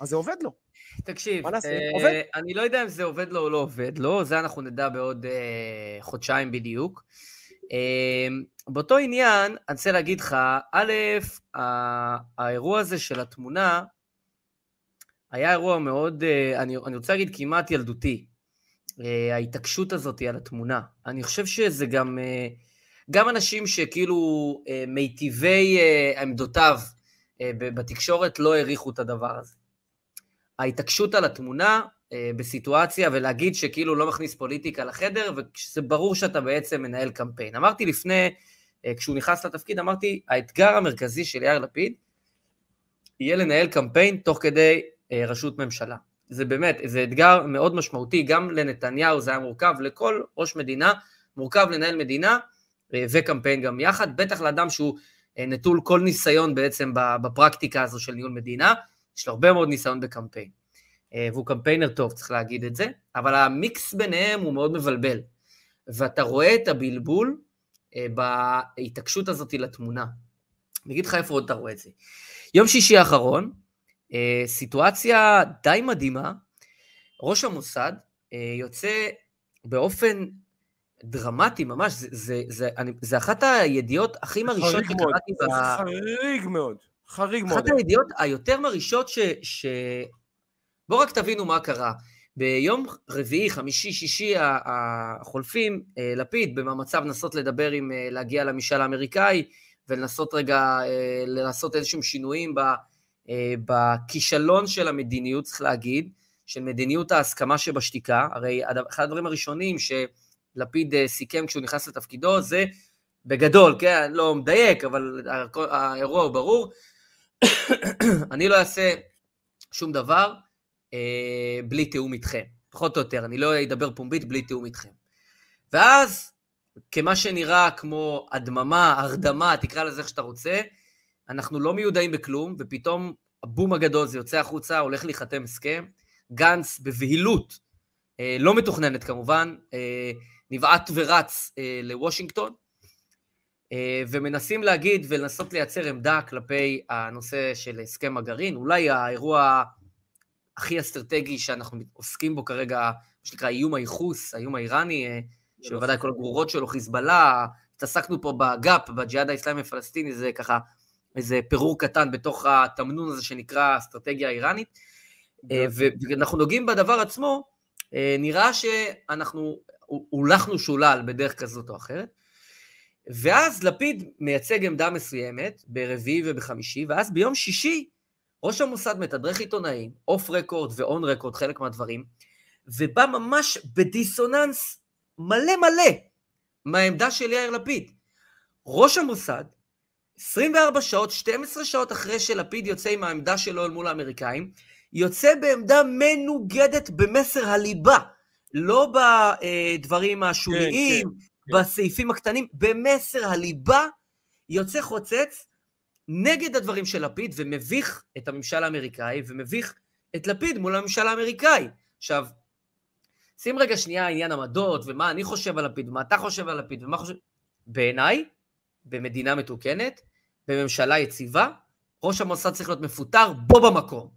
אז זה עובד לו. תקשיב? אה, עובד. אני לא יודע אם זה עובד לו או לא עובד לו, זה אנחנו נדע בעוד אה, חודשיים בדיוק. אה, באותו עניין, אני רוצה להגיד לך, א', האירוע הזה של התמונה היה אירוע מאוד, אה, אני, אני רוצה להגיד כמעט ילדותי. אה, ההתעקשות הזאת על התמונה. אני חושב שזה גם, אה, גם אנשים שכאילו אה, מיטיבי אה, עמדותיו אה, בתקשורת לא העריכו את הדבר הזה. ההתעקשות על התמונה בסיטואציה ולהגיד שכאילו לא מכניס פוליטיקה לחדר, וזה ברור שאתה בעצם מנהל קמפיין. אמרתי לפני, כשהוא נכנס לתפקיד, אמרתי, האתגר המרכזי של יאיר לפיד יהיה לנהל קמפיין תוך כדי ראשות ממשלה. זה באמת, זה אתגר מאוד משמעותי, גם לנתניהו זה היה מורכב, לכל ראש מדינה מורכב לנהל מדינה וקמפיין גם יחד, בטח לאדם שהוא אה, נטול כל ניסיון בעצם בפרקטיקה הזו של ניהול מדינה, יש לו הרבה מאוד ניסיון בקמפיין. אה, והוא קמפיינר טוב, צריך להגיד את זה, אבל המיקס ביניהם הוא מאוד מבלבל. ואתה רואה את הבלבול אה, בהתעקשות הזאת לתמונה. אני אגיד לך איפה עוד אתה רואה את זה. יום שישי האחרון, סיטואציה די מדהימה, ראש המוסד יוצא באופן דרמטי ממש, זה, זה, זה, אני, זה אחת הידיעות הכי מרעישות. שקראתי ב... חריג מאוד. חריג מאוד. אחת הידיעות היותר מרעישות ש... ש... בואו רק תבינו מה קרה. ביום רביעי, חמישי, שישי החולפים, אה, לפיד במאמציו לנסות לדבר עם, אה, להגיע למשאל האמריקאי ולנסות רגע אה, לעשות איזשהם שינויים ב, בכישלון של המדיניות, צריך להגיד, של מדיניות ההסכמה שבשתיקה. הרי אחד הדברים הראשונים שלפיד אה, סיכם כשהוא נכנס לתפקידו זה בגדול, כן, לא מדייק, אבל האירוע הוא ברור. אני לא אעשה שום דבר אה, בלי תיאום איתכם, פחות או יותר, אני לא אדבר פומבית בלי תיאום איתכם. ואז, כמה שנראה כמו הדממה, הרדמה, תקרא לזה איך שאתה רוצה, אנחנו לא מיודעים בכלום, ופתאום הבום הגדול, זה יוצא החוצה, הולך להיחתם הסכם. גנץ בבהילות, אה, לא מתוכננת כמובן, אה, נבעט ורץ אה, לוושינגטון, אה, ומנסים להגיד ולנסות לייצר עמדה כלפי הנושא של הסכם הגרעין, אולי האירוע הכי אסטרטגי שאנחנו עוסקים בו כרגע, מה שנקרא איום הייחוס, האיום האיראני, אה, שבוודאי כל הגרורות שלו, חיזבאללה, התעסקנו פה בגאפ, בג'יהאד האסלאמי הפלסטיני, זה ככה איזה פירור קטן בתוך התמנון הזה שנקרא האסטרטגיה האיראנית. אה, ואנחנו נוגעים בדבר עצמו, אה, נראה שאנחנו הולכנו שולל בדרך כזאת או אחרת, ואז לפיד מייצג עמדה מסוימת ברביעי ובחמישי, ואז ביום שישי ראש המוסד מתדרך עיתונאים, אוף רקורד ואון רקורד, חלק מהדברים, ובא ממש בדיסוננס מלא מלא מהעמדה של יאיר לפיד. ראש המוסד, 24 שעות, 12 שעות אחרי שלפיד יוצא עם העמדה שלו אל מול האמריקאים, יוצא בעמדה מנוגדת במסר הליבה, לא בדברים השוליים, כן, כן. בסעיפים הקטנים, במסר הליבה, יוצא חוצץ נגד הדברים של לפיד ומביך את הממשל האמריקאי ומביך את לפיד מול הממשל האמריקאי. עכשיו, שים רגע שנייה עניין עמדות ומה אני חושב על לפיד ומה אתה חושב על לפיד ומה חושב... בעיניי, במדינה מתוקנת, בממשלה יציבה, ראש המוסד צריך להיות מפוטר בו במקום.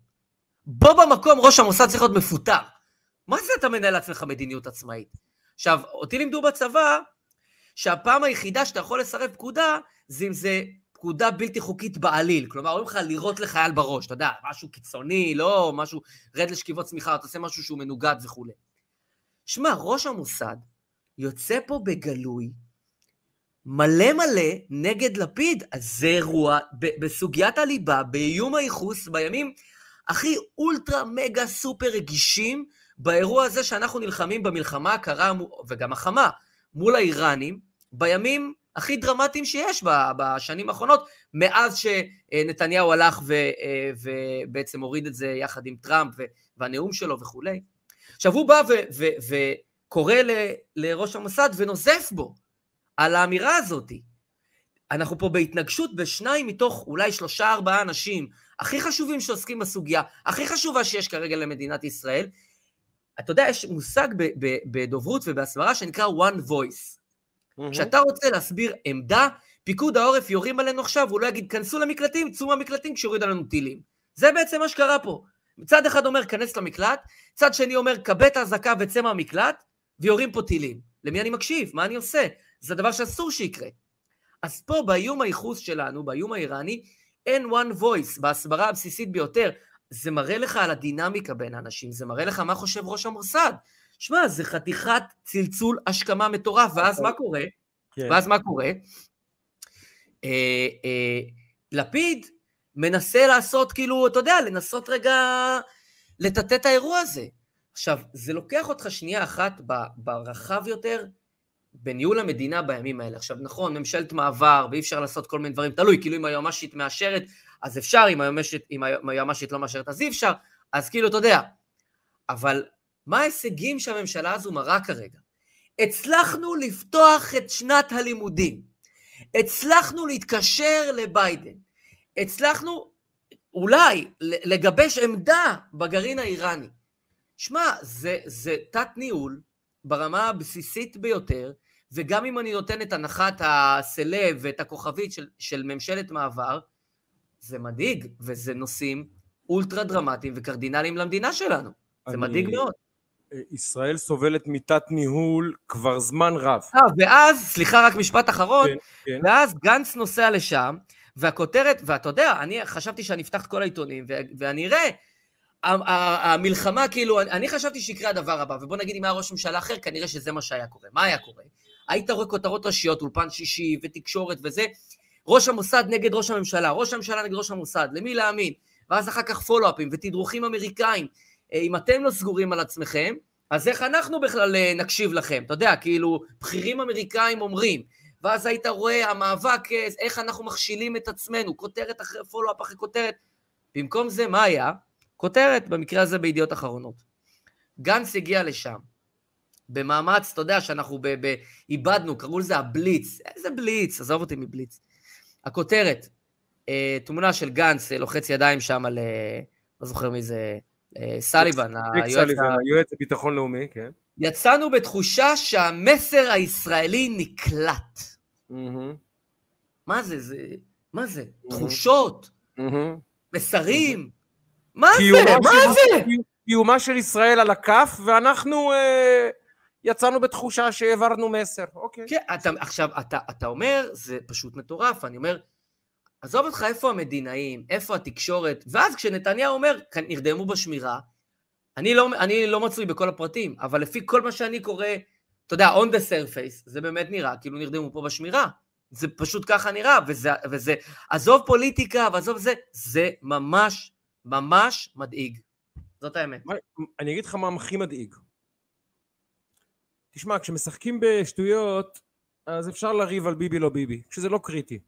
בו במקום ראש המוסד צריך להיות מפוטר. מה זה אתה מנהל לעצמך מדיניות עצמאית? עכשיו, אותי לימדו בצבא שהפעם היחידה שאתה יכול לסרב פקודה זה אם זה פקודה בלתי חוקית בעליל. כלומר, אומרים לך לירות לחייל בראש, אתה יודע, משהו קיצוני, לא משהו, רד לשכיבות צמיחה, אתה עושה משהו שהוא מנוגד וכולי. שמע, ראש המוסד יוצא פה בגלוי, מלא מלא נגד לפיד, אז זה אירוע ב- בסוגיית הליבה, באיום הייחוס, בימים הכי אולטרה מגה סופר רגישים, באירוע הזה שאנחנו נלחמים במלחמה הקרה וגם החמה, מול האיראנים בימים הכי דרמטיים שיש בשנים האחרונות, מאז שנתניהו הלך ו, אה, ובעצם הוריד את זה יחד עם טראמפ והנאום שלו וכולי. עכשיו הוא בא ו, ו, וקורא ל, לראש המוסד ונוזף בו על האמירה הזאת. אנחנו פה בהתנגשות בשניים מתוך אולי שלושה ארבעה אנשים הכי חשובים שעוסקים בסוגיה, הכי חשובה שיש כרגע למדינת ישראל. אתה יודע, יש מושג בדוברות ובהסברה שנקרא one voice. כשאתה רוצה להסביר עמדה, פיקוד העורף יורים עלינו עכשיו, הוא לא יגיד, כנסו למקלטים, צאו מהמקלטים כשיוריד עלינו טילים. זה בעצם מה שקרה פה. צד אחד אומר, כנס למקלט, צד שני אומר, כבד האזעקה וצא מהמקלט, ויורים פה טילים. למי אני מקשיב? מה אני עושה? זה דבר שאסור שיקרה. אז פה, באיום הייחוס שלנו, באיום האיראני, אין one voice, בהסברה הבסיסית ביותר. זה מראה לך על הדינמיקה בין האנשים, זה מראה לך מה חושב ראש המוסד. שמע, זה חתיכת צלצול השכמה מטורף, ואז מה קורה? כן. ואז מה קורה? אה, אה, לפיד מנסה לעשות, כאילו, אתה יודע, לנסות רגע לטאטא את האירוע הזה. עכשיו, זה לוקח אותך שנייה אחת ברחב יותר בניהול המדינה בימים האלה. עכשיו, נכון, ממשלת מעבר, ואי אפשר לעשות כל מיני דברים, תלוי, כאילו אם היועמ"שית מאשרת, אז אפשר, אם היועמ"שית לא מאשרת, אז אי אפשר, אז כאילו, אתה יודע. אבל מה ההישגים שהממשלה הזו מראה כרגע? הצלחנו לפתוח את שנת הלימודים. הצלחנו להתקשר לביידן. הצלחנו אולי לגבש עמדה בגרעין האיראני. שמע, זה, זה תת-ניהול ברמה הבסיסית ביותר, וגם אם אני נותן את הנחת הסלב ואת הכוכבית של, של ממשלת מעבר, זה מדאיג, וזה נושאים אולטרה דרמטיים וקרדינליים למדינה שלנו. אני, זה מדאיג מאוד. ישראל סובלת מתת ניהול כבר זמן רב. אה, ואז, סליחה, רק משפט אחרון, כן, כן. ואז גנץ נוסע לשם, והכותרת, ואתה יודע, אני חשבתי שאני אפתח את כל העיתונים, ואני אראה, המלחמה, כאילו, אני חשבתי שיקרה הדבר הבא, ובוא נגיד אם היה ראש ממשלה אחר, כנראה שזה מה שהיה קורה. מה היה קורה? היית רואה כותרות ראשיות, אולפן שישי ותקשורת וזה, ראש המוסד נגד ראש הממשלה, ראש הממשלה נגד ראש המוסד, למי להאמין? ואז אחר כך פולו-אפים ותדרוכים אמריקאים. אה, אם אתם לא סגורים על עצמכם, אז איך אנחנו בכלל אה, נקשיב לכם? אתה יודע, כאילו, בכירים אמריקאים אומרים, ואז היית רואה המאבק, אה, איך אנחנו מכשילים את עצמנו, כותרת אחרי פולו-אפ אחרי כותרת. במקום זה, מה היה? כותרת, במקרה הזה בידיעות אחרונות. גנץ הגיע לשם, במאמץ, אתה יודע, שאנחנו איבדנו, קראו לזה הבליץ. איזה בליץ? עזוב אותי מבליץ. הכותרת, אה, תמונה של גנץ לוחץ ידיים שם על, לא זוכר מי זה, סליבן, היועץ לביטחון לאומי, כן. יצאנו בתחושה שהמסר הישראלי נקלט. מה זה? זה... מה זה? תחושות? מסרים? מה זה? מה זה? קיומה של ישראל על הכף, ואנחנו אה, יצאנו בתחושה שהעברנו מסר, אוקיי. כן, אתה, עכשיו, אתה, אתה אומר, זה פשוט מטורף, אני אומר, עזוב אותך איפה המדינאים, איפה התקשורת, ואז כשנתניהו אומר, נרדמו בשמירה, אני לא, אני לא מצוי בכל הפרטים, אבל לפי כל מה שאני קורא, אתה יודע, on the surface, זה באמת נראה כאילו נרדמו פה בשמירה. זה פשוט ככה נראה, וזה, וזה, עזוב פוליטיקה ועזוב זה, זה ממש, ממש מדאיג. זאת האמת. אני אגיד לך מה הכי מדאיג. תשמע, כשמשחקים בשטויות, אז אפשר לריב על ביבי לא ביבי, כשזה לא קריטי.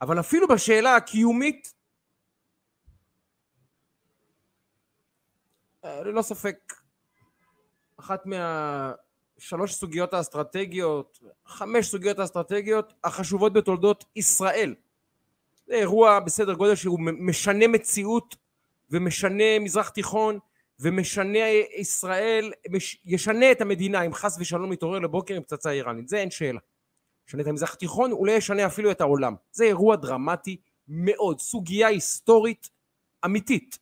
אבל אפילו בשאלה הקיומית, אה, ללא ספק, אחת מהשלוש סוגיות האסטרטגיות, חמש סוגיות האסטרטגיות החשובות בתולדות ישראל. זה אירוע בסדר גודל שהוא משנה מציאות ומשנה מזרח תיכון ומשנה ישראל, ישנה את המדינה אם חס ושלום יתעורר לבוקר עם פצצה איראנית, זה אין שאלה. ישנה את המזרח התיכון, אולי ישנה אפילו את העולם. זה אירוע דרמטי מאוד, סוגיה היסטורית אמיתית,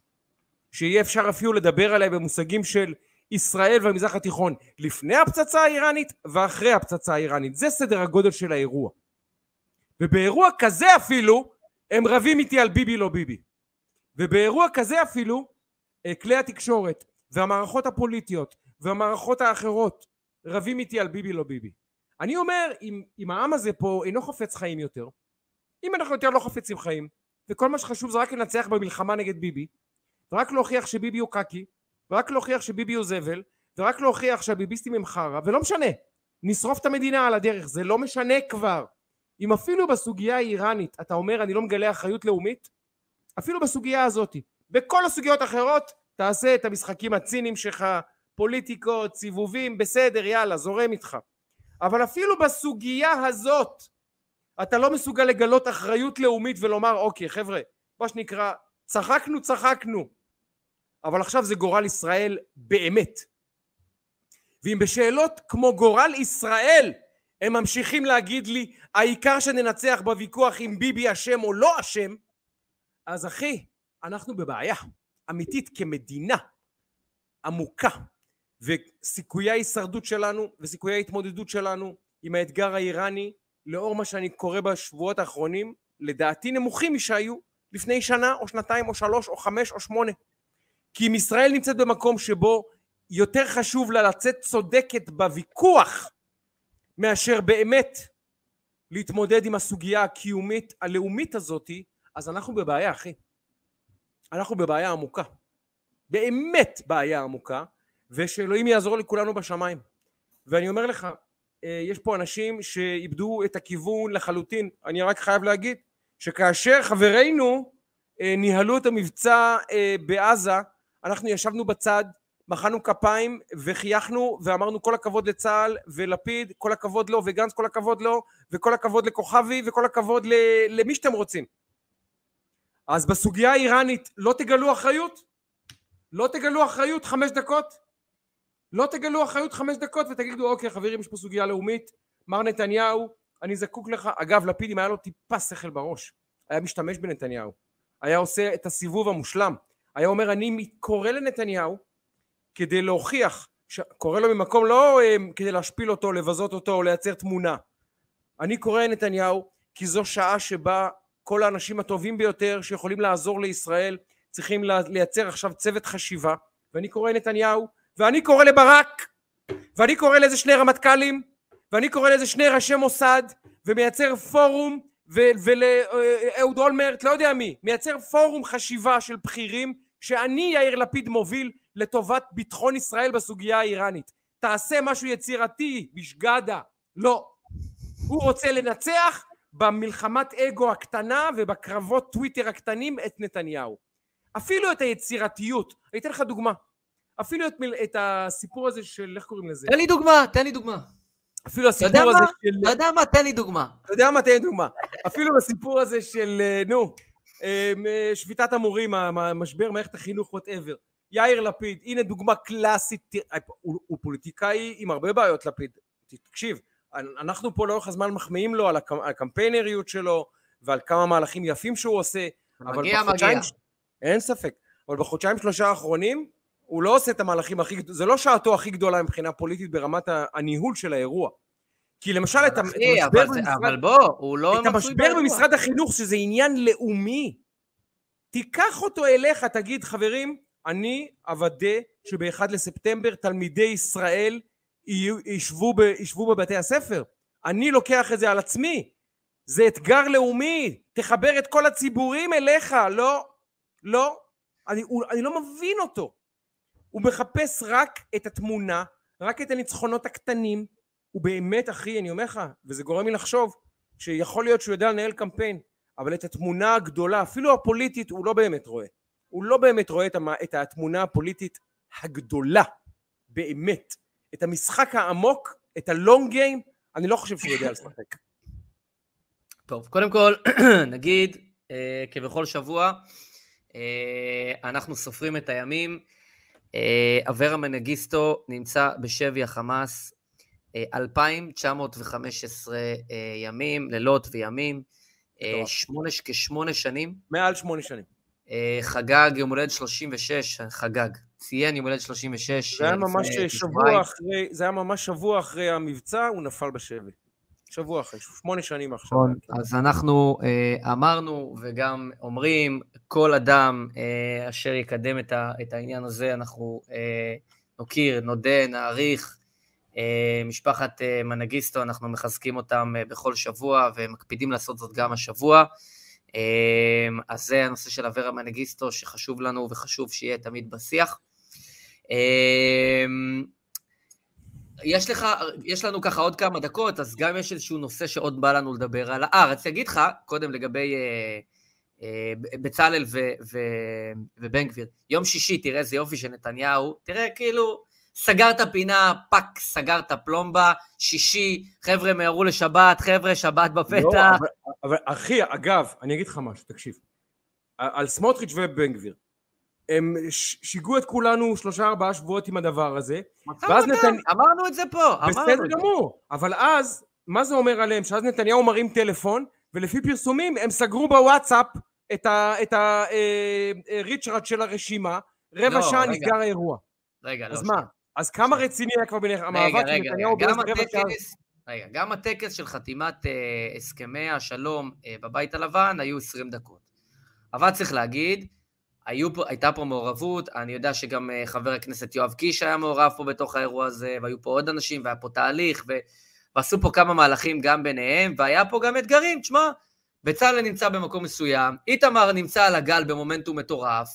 שיהיה אפשר אפילו לדבר עליה במושגים של ישראל והמזרח התיכון לפני הפצצה האיראנית ואחרי הפצצה האיראנית. זה סדר הגודל של האירוע. ובאירוע כזה אפילו, הם רבים איתי על ביבי לא ביבי. ובאירוע כזה אפילו, כלי התקשורת והמערכות הפוליטיות והמערכות האחרות רבים איתי על ביבי לא ביבי. אני אומר, אם, אם העם הזה פה אינו חפץ חיים יותר, אם אנחנו יותר לא חפצים חיים, וכל מה שחשוב זה רק לנצח במלחמה נגד ביבי, ורק להוכיח שביבי הוא קקי, ורק להוכיח שביבי הוא זבל, ורק להוכיח שהביביסטים הם חרא, ולא משנה, נשרוף את המדינה על הדרך, זה לא משנה כבר. אם אפילו בסוגיה האיראנית אתה אומר אני לא מגלה אחריות לאומית, אפילו בסוגיה הזאת, בכל הסוגיות האחרות תעשה את המשחקים הציניים שלך, פוליטיקות, סיבובים, בסדר, יאללה, זורם איתך. אבל אפילו בסוגיה הזאת אתה לא מסוגל לגלות אחריות לאומית ולומר אוקיי חבר'ה, מה שנקרא צחקנו צחקנו אבל עכשיו זה גורל ישראל באמת. ואם בשאלות כמו גורל ישראל הם ממשיכים להגיד לי העיקר שננצח בוויכוח אם ביבי אשם או לא אשם אז אחי אנחנו בבעיה אמיתית כמדינה עמוקה וסיכויי ההישרדות שלנו וסיכויי ההתמודדות שלנו עם האתגר האיראני לאור מה שאני קורא בשבועות האחרונים לדעתי נמוכים משהיו לפני שנה או שנתיים או שלוש או חמש או שמונה. כי אם ישראל נמצאת במקום שבו יותר חשוב לה לצאת צודקת בוויכוח מאשר באמת להתמודד עם הסוגיה הקיומית הלאומית הזאתי אז אנחנו בבעיה אחי אנחנו בבעיה עמוקה. באמת בעיה עמוקה ושאלוהים יעזור לכולנו בשמיים. ואני אומר לך אה, יש פה אנשים שאיבדו את הכיוון לחלוטין. אני רק חייב להגיד שכאשר חברינו אה, ניהלו את המבצע אה, בעזה אנחנו ישבנו בצד מחאנו כפיים וחייכנו ואמרנו כל הכבוד לצה"ל ולפיד כל הכבוד לו וגנץ כל הכבוד לו וכל הכבוד לכוכבי וכל הכבוד למי שאתם רוצים אז בסוגיה האיראנית לא תגלו אחריות? לא תגלו אחריות חמש דקות? לא תגלו אחריות חמש דקות ותגידו אוקיי חברים יש פה סוגיה לאומית מר נתניהו אני זקוק לך אגב לפיד אם היה לו טיפה שכל בראש היה משתמש בנתניהו היה עושה את הסיבוב המושלם היה אומר אני קורא לנתניהו כדי להוכיח ש... קורא לו ממקום לא אה, כדי להשפיל אותו לבזות אותו או לייצר תמונה אני קורא לנתניהו כי זו שעה שבה כל האנשים הטובים ביותר שיכולים לעזור לישראל צריכים לייצר עכשיו צוות חשיבה. ואני קורא לנתניהו ואני קורא לברק ואני קורא לאיזה שני רמטכ"לים ואני קורא לאיזה שני ראשי מוסד ומייצר פורום ולאהוד אולמרט לא יודע מי מייצר פורום חשיבה של בכירים שאני יאיר לפיד מוביל לטובת ביטחון ישראל בסוגיה האיראנית. תעשה משהו יצירתי בשגדה. לא. הוא רוצה לנצח במלחמת אגו הקטנה ובקרבות טוויטר הקטנים את נתניהו אפילו את היצירתיות אני אתן לך דוגמה אפילו את, מיל, את הסיפור הזה של, איך קוראים לזה? תן לי דוגמה, תן לי דוגמה. אפילו הסיפור הזה מה? של... אתה יודע מה? תן לי דוגמה. אתה יודע מה? תן לי דוגמה. אפילו הסיפור הזה של, אה, נו, אה, שביתת המורים, המשבר, מערכת החינוך, whatever. יאיר לפיד, הנה דוגמה קלאסית, הוא, הוא פוליטיקאי עם הרבה בעיות לפיד. תקשיב, אנחנו פה לאורך הזמן מחמיאים לו על הקמפיינריות שלו ועל כמה מהלכים יפים שהוא עושה. מגיע, מגיע. אין ספק. אבל בחודשיים שלושה האחרונים הוא לא עושה את המהלכים הכי גדולים, זה לא שעתו הכי גדולה מבחינה פוליטית ברמת הניהול של האירוע. כי למשל את המשבר אבל, במשרד, אבל לא המשבר במשרד החינוך שזה עניין לאומי, תיקח אותו אליך, תגיד חברים, אני אוודא שב-1 לספטמבר תלמידי ישראל ישבו, ב, ישבו בבתי הספר. אני לוקח את זה על עצמי. זה אתגר לאומי, תחבר את כל הציבורים אליך. לא, לא, אני, אני לא מבין אותו. הוא מחפש רק את התמונה, רק את הניצחונות הקטנים. הוא באמת, אחי, אני אומר לך, וזה גורם לי לחשוב, שיכול להיות שהוא יודע לנהל קמפיין, אבל את התמונה הגדולה, אפילו הפוליטית, הוא לא באמת רואה. הוא לא באמת רואה. את התמונה הפוליטית הגדולה, באמת. את המשחק העמוק, את הלונג גיים, אני לא חושב שהוא יודע לשחק. טוב, קודם כל, נגיד, אה, כבכל שבוע, אה, אנחנו סופרים את הימים. אה, אברה מנגיסטו נמצא בשבי החמאס 2,915 אה, אה, ימים, לילות וימים, שמונה, כשמונה שנים. מעל שמונה שנים. חגג יום הולדת 36, חגג, ציין יום הולדת 36. זה היה ממש שבוע אחרי, זה היה ממש שבוע אחרי המבצע, הוא נפל בשבי. שבוע אחרי, שמונה שנים עכשיו. נכון, אז אנחנו אה, אמרנו וגם אומרים, כל אדם אה, אשר יקדם את, ה, את העניין הזה, אנחנו אה, נוקיר, נודה, נעריך. אה, משפחת אה, מנגיסטו, אנחנו מחזקים אותם אה, בכל שבוע ומקפידים לעשות זאת גם השבוע. אה, אז זה הנושא של אברה מנגיסטו, שחשוב לנו וחשוב שיהיה תמיד בשיח. אה, יש לך, יש לנו ככה עוד כמה דקות, אז גם יש איזשהו נושא שעוד בא לנו לדבר עליו. אה, רציתי להגיד לך, קודם לגבי אה, אה, בצלאל ובן גביר, יום שישי, תראה איזה יופי של נתניהו, תראה כאילו, סגר את הפינה, fuck, סגר את הפלומבה, שישי, חבר'ה מהרו לשבת, חבר'ה, שבת בפתח. לא, אבל, אבל אחי, אגב, אני אגיד לך משהו, תקשיב. על סמוטריץ' ובן גביר. הם שיגעו את כולנו שלושה ארבעה שבועות עם הדבר הזה. ואז נתן... אמרנו את זה פה, בסדר גמור, אבל אז, מה זה אומר עליהם? שאז נתניהו מרים טלפון, ולפי פרסומים הם סגרו בוואטסאפ את הריצ'רד אה, אה, של הרשימה, רבע לא, שעה נסגר האירוע. רגע, לא. אז מה? אז כמה רציני היה כבר ביניהם המאבק עם נתניהו ברבע שעה? רגע, גם הטקס של חתימת uh, הסכמי השלום בבית הלבן היו 20 דקות. אבל צריך להגיד, פה, הייתה פה מעורבות, אני יודע שגם uh, חבר הכנסת יואב קיש היה מעורב פה בתוך האירוע הזה, והיו פה עוד אנשים, והיה פה תהליך, ו... ועשו פה כמה מהלכים גם ביניהם, והיה פה גם אתגרים, תשמע, בצלאל נמצא במקום מסוים, איתמר נמצא על הגל במומנטום מטורף,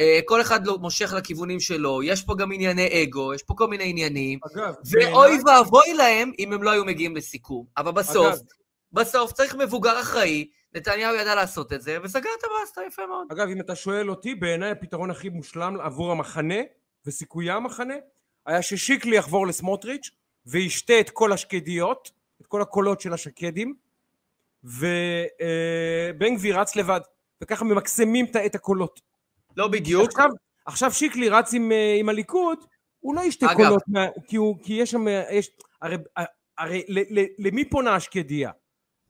אה, כל אחד לא מושך לכיוונים שלו, יש פה גם ענייני אגו, יש פה כל מיני עניינים, אגב, ואוי ואבוי להם אם הם לא היו מגיעים לסיכום. אבל בסוף, אגב, בסוף צריך מבוגר אחראי, נתניהו ידע לעשות את זה, וסגר את הבאסטה יפה מאוד. אגב, אם אתה שואל אותי, בעיניי הפתרון הכי מושלם עבור המחנה, וסיכויי המחנה, היה ששיקלי יחבור לסמוטריץ', וישתה את כל השקדיות, את כל הקולות של השקדים, ובן אה, גביר רץ לבד, וככה ממקסמים את הקולות. לא בדיוק. עכשיו, עכשיו שיקלי רץ עם, אה, עם הליכוד, הוא לא ישתה אגב. קולות, מה, כי, הוא, כי יש שם, יש, הרי, הרי ל, ל, למי פונה השקדיה?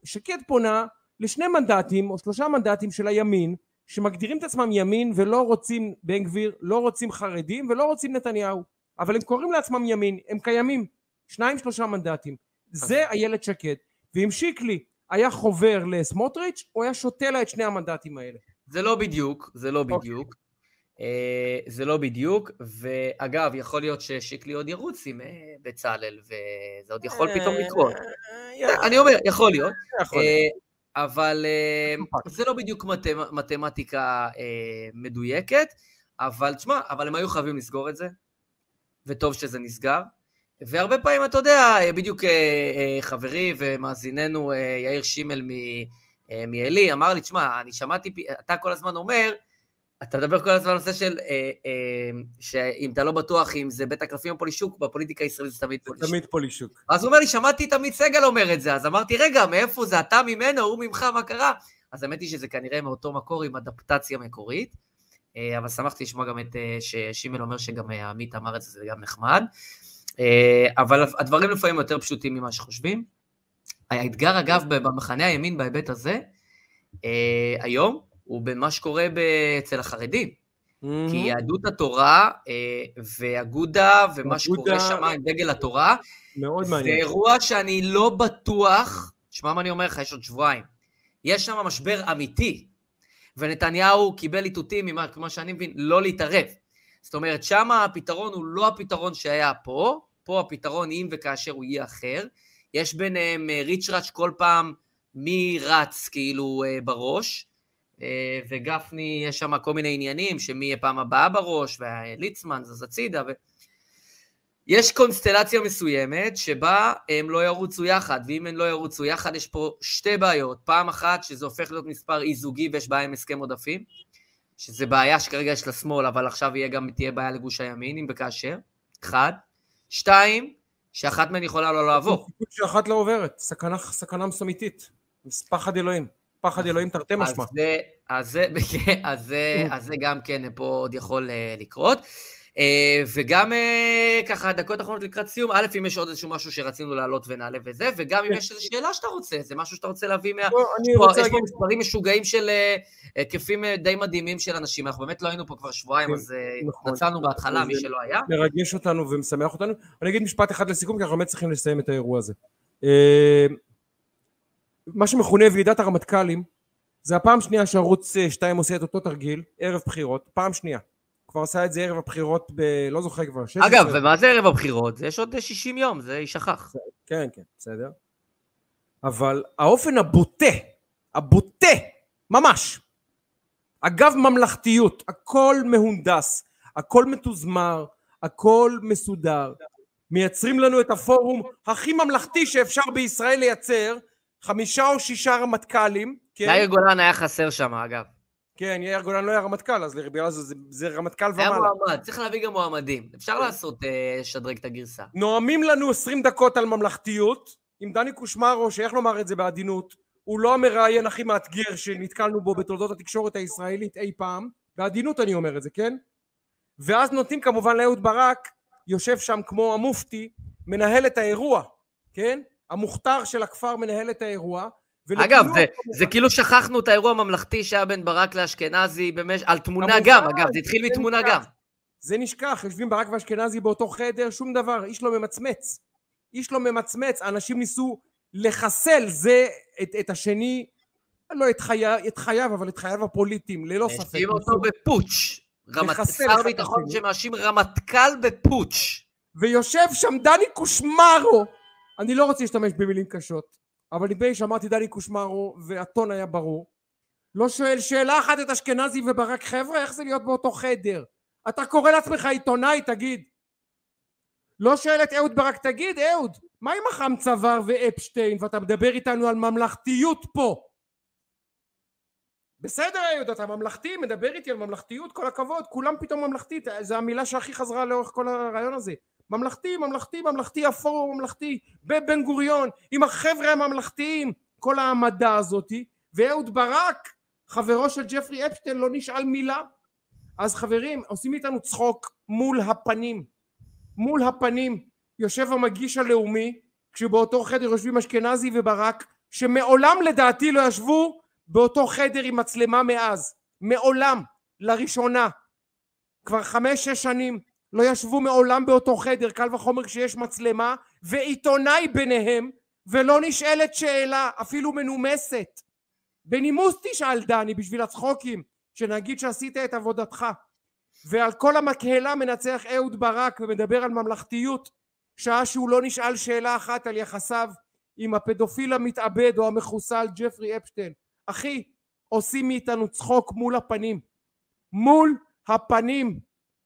שקד פונה לשני מנדטים או שלושה מנדטים של הימין, שמגדירים את עצמם ימין ולא רוצים בן גביר, לא רוצים חרדים ולא רוצים נתניהו, אבל הם קוראים לעצמם ימין, הם קיימים, שניים שלושה מנדטים. זה איילת שקד. ואם שיקלי היה חובר לסמוטריץ', הוא היה שותה לה את שני המנדטים האלה. זה לא בדיוק, זה לא אוקיי. בדיוק. Uh, זה לא בדיוק, ואגב, יכול להיות ששיקלי עוד ירוץ עם uh, בצלאל, וזה עוד יכול פתאום לקרות. אני אומר, יכול להיות. אבל זה לא בדיוק מתמטיקה מדויקת, אבל תשמע, אבל הם היו חייבים לסגור את זה, וטוב שזה נסגר. והרבה פעמים, אתה יודע, בדיוק חברי ומאזיננו יאיר שימל מעלי אמר לי, תשמע, אני שמעתי, אתה כל הזמן אומר, אתה מדבר כל הזמן על נושא של, אה, אה, שאם אתה לא בטוח אם זה בית הקלפים או פולישוק, בפוליטיקה הישראלית זה תמיד פולישוק. תמיד פולישוק. אז הוא אומר לי, שמעתי את עמית סגל אומר את זה, אז אמרתי, רגע, מאיפה זה, אתה ממנו, הוא ממך, מה קרה? אז האמת היא שזה כנראה מאותו מקור עם אדפטציה מקורית, אה, אבל שמחתי לשמוע גם את, אה, ששימל אומר שגם אה, עמית אמר את זה, זה גם נחמד. אה, אבל הדברים לפעמים יותר פשוטים ממה שחושבים. האתגר, אגב, במחנה הימין בהיבט הזה, אה, היום, הוא במה שקורה אצל החרדים. Mm-hmm. כי יהדות התורה אה, ואגודה ומה שקורה שם עם דגל התורה, מאוד מעניין. זה אירוע שאני לא בטוח, תשמע מה אני אומר לך, יש עוד שבועיים. יש שם משבר אמיתי, ונתניהו קיבל איתותים, כמו שאני מבין, לא להתערב. זאת אומרת, שם הפתרון הוא לא הפתרון שהיה פה, פה הפתרון אם וכאשר הוא יהיה אחר. יש ביניהם אה, ריצ'ראץ' כל פעם מי רץ כאילו אה, בראש, וגפני, יש שם כל מיני עניינים, שמי יהיה פעם הבאה בראש, וליצמן זז הצידה, ו... יש קונסטלציה מסוימת שבה הם לא ירוצו יחד, ואם הם לא ירוצו יחד, יש פה שתי בעיות. פעם אחת, שזה הופך להיות מספר אי-זוגי ויש בעיה עם הסכם עודפים, שזה בעיה שכרגע יש לשמאל, אבל עכשיו יהיה גם, תהיה בעיה לגוש הימין, אם וכאשר. אחד. שתיים, שאחת מהן יכולה לא לעבור. שאחת לא עוברת, סכנה, סכנה מסמיתית, פחד אלוהים. פחד אלוהים תרתי משמע. אז זה גם כן פה עוד יכול אה, לקרות. אה, וגם אה, ככה, דקות אחרונות לקראת סיום, א', אם יש עוד איזשהו משהו שרצינו להעלות ונעלה וזה, וגם אם כן. יש איזו שאלה שאתה רוצה, זה משהו שאתה רוצה להביא מה... יש פה מספרים משוגעים של היקפים די מדהימים של אנשים, אנחנו באמת לא היינו פה כבר שבועיים, כן, אז נכון. נצלנו בהתחלה, מי שלא היה. מרגש אותנו ומשמח אותנו. אני אגיד משפט אחד לסיכום, כי אנחנו באמת צריכים לסיים את האירוע הזה. מה שמכונה ועידת הרמטכ"לים, זה הפעם שנייה שערוץ 2 עושה את אותו תרגיל, ערב בחירות, פעם שנייה. כבר עשה את זה ערב הבחירות ב... לא זוכר כבר. אגב, ומה זה ערב הבחירות? יש עוד 60 יום, זה יישכח. כן, כן, בסדר. אבל האופן הבוטה, הבוטה, ממש, אגב ממלכתיות, הכל מהונדס, הכל מתוזמר, הכל מסודר, מייצרים לנו את הפורום הכי ממלכתי שאפשר בישראל לייצר, חמישה או שישה רמטכ"לים, כן? יאיר גולן היה חסר שם, אגב. כן, יאיר גולן לא היה רמטכ"ל, אז בגלל זה זה, זה רמטכ"ל היה ומעלה. מועמד, צריך להביא גם מועמדים. אפשר לעשות, אה, לשדרג את הגרסה. נואמים לנו 20 דקות על ממלכתיות, עם דני קושמרו, שאיך לומר את זה בעדינות, הוא לא המראיין הכי מאתגר שנתקלנו בו בתולדות התקשורת הישראלית אי פעם, בעדינות אני אומר את זה, כן? ואז נותנים כמובן לאהוד ברק, יושב שם כמו המופתי, מנהל את האירוע, כן? המוכתר של הכפר מנהל את האירוע. אגב, זה, זה כאילו שכחנו את האירוע הממלכתי שהיה בין ברק לאשכנזי במש... על תמונה גם, אגב, זה התחיל מתמונה. גם. זה נשכח, יושבים ברק ואשכנזי באותו חדר, שום דבר, איש לא ממצמץ. איש לא ממצמץ, אנשים ניסו לחסל זה את, את השני, לא את חייו, את חייו, אבל את חייו הפוליטיים, ללא ספק. האשים אותו בפוטש. רמת... שר ביטחון. שמאשים רמטכ"ל בפוטש. ויושב שם דני קושמרו, אני לא רוצה להשתמש במילים קשות, אבל נדמה לי שאמרתי דני קושמרו, והטון היה ברור. לא שואל שאלה אחת את אשכנזי וברק, חבר'ה, איך זה להיות באותו חדר? אתה קורא לעצמך עיתונאי, תגיד. לא שואל את אהוד ברק, תגיד, אהוד, מה עם החם צוואר ואפשטיין, ואתה מדבר איתנו על ממלכתיות פה? בסדר, אהוד, אתה ממלכתי, מדבר איתי על ממלכתיות, כל הכבוד, כולם פתאום ממלכתית, זו המילה שהכי חזרה לאורך כל הרעיון הזה. ממלכתי, ממלכתי, ממלכתי, הפורום ממלכתי, בבן גוריון, עם החבר'ה הממלכתיים, כל העמדה הזאתי, ואהוד ברק, חברו של ג'פרי אפשטיין, לא נשאל מילה. אז חברים, עושים איתנו צחוק מול הפנים. מול הפנים יושב המגיש הלאומי, כשבאותו חדר יושבים אשכנזי וברק, שמעולם לדעתי לא ישבו באותו חדר עם מצלמה מאז. מעולם. לראשונה. כבר חמש-שש שנים לא ישבו מעולם באותו חדר, קל וחומר כשיש מצלמה, ועיתונאי ביניהם, ולא נשאלת שאלה, אפילו מנומסת. בנימוס תשאל דני בשביל הצחוקים, שנגיד שעשית את עבודתך. ועל כל המקהלה מנצח אהוד ברק ומדבר על ממלכתיות, שעה שהוא לא נשאל שאלה אחת על יחסיו עם הפדופיל המתאבד או המחוסל ג'פרי אפשטיין. אחי, עושים מאיתנו צחוק מול הפנים. מול הפנים.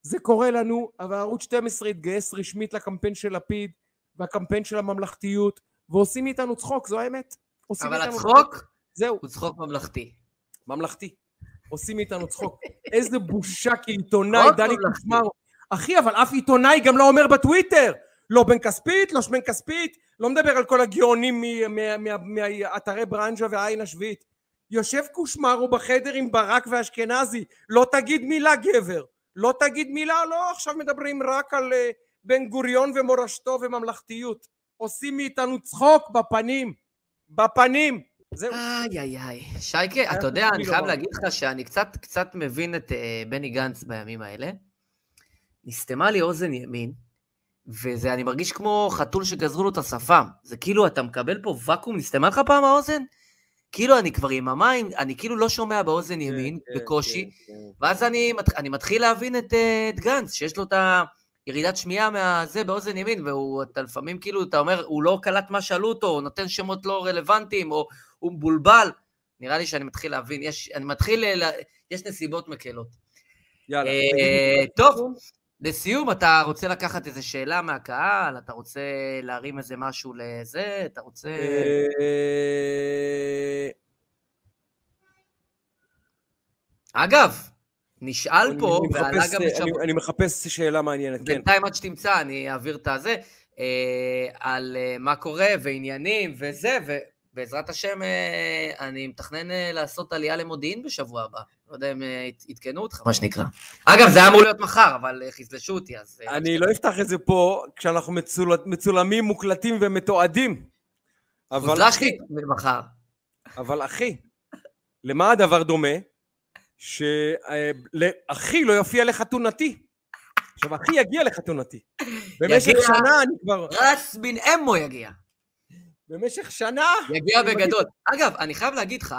זה קורה לנו, אבל ערוץ 12 התגייס רשמית לקמפיין של לפיד והקמפיין של הממלכתיות, ועושים מאיתנו צחוק, זו האמת. אבל הצחוק זהו, הוא צחוק ממלכתי. ממלכתי. עושים מאיתנו צחוק. איזה בושה כעיתונאי, דני. קושמרו. אחי, אבל אף עיתונאי גם לא אומר בטוויטר. לא בן כספית, לא שמן כספית, לא מדבר על כל הגאונים מ- מה- מה- מהאתרי ברנז'ה והעין השביעית. יושב קושמרו בחדר עם ברק ואשכנזי, לא תגיד מילה גבר. לא תגיד מילה, לא, עכשיו מדברים רק על אה, בן גוריון ומורשתו וממלכתיות. עושים מאיתנו צחוק בפנים. בפנים. זהו. איי איי איי. שייקה, אתה יודע, אני חייב. להגיד לך שאני קצת קצת מבין את אה, בני גנץ בימים האלה. נסתמה לי אוזן ימין, וזה, אני מרגיש כמו חתול שגזרו לו את השפם. זה כאילו, אתה מקבל פה ואקום, נסתמה לך פעם האוזן? כאילו, אני כבר עם המים, אני כאילו לא שומע באוזן ימין, כן, בקושי, כן, כן. ואז אני, מת- אני מתחיל להבין את, אה, את גנץ, שיש לו את הירידת שמיעה מהזה באוזן ימין, והוא, אתה לפעמים כאילו, אתה אומר, הוא לא קלט מה שאלו אותו, הוא נותן שמות לא רלוונטיים, או הוא מבולבל. נראה לי שאני מתחיל להבין, יש, אני מתחיל, לה- יש נסיבות מקלות. יאללה. אה, טוב, לסיום, אתה רוצה לקחת איזה שאלה מהקהל? אתה רוצה להרים איזה משהו לזה? אתה רוצה... אה, אגב, נשאל פה, ועלה גם אני- בשבוע... אני מחפש שאלה מעניינת, כן. בינתיים עד שתמצא, אני אעביר את הזה, אה, על אה, מה קורה ועניינים וזה, ובעזרת השם אה, אני מתכנן אה, לעשות עלייה למודיעין בשבוע הבא. לא יודע אם אה, עדכנו אותך, מה שנקרא. אגב, זה היה אמור להיות מחר, אבל חזלשו אותי, אז... אני לא אפתח את זה פה כשאנחנו מצול- מצולמים, מוקלטים ומתועדים. אבל אחי, מחר. אבל אחי, למה הדבר דומה? שאחי לא יופיע לחתונתי. עכשיו, אחי יגיע לחתונתי. במשך. שנה אני כבר... רס בן אמו יגיע. במשך שנה... יגיע בגדול. אגב, אני חייב להגיד לך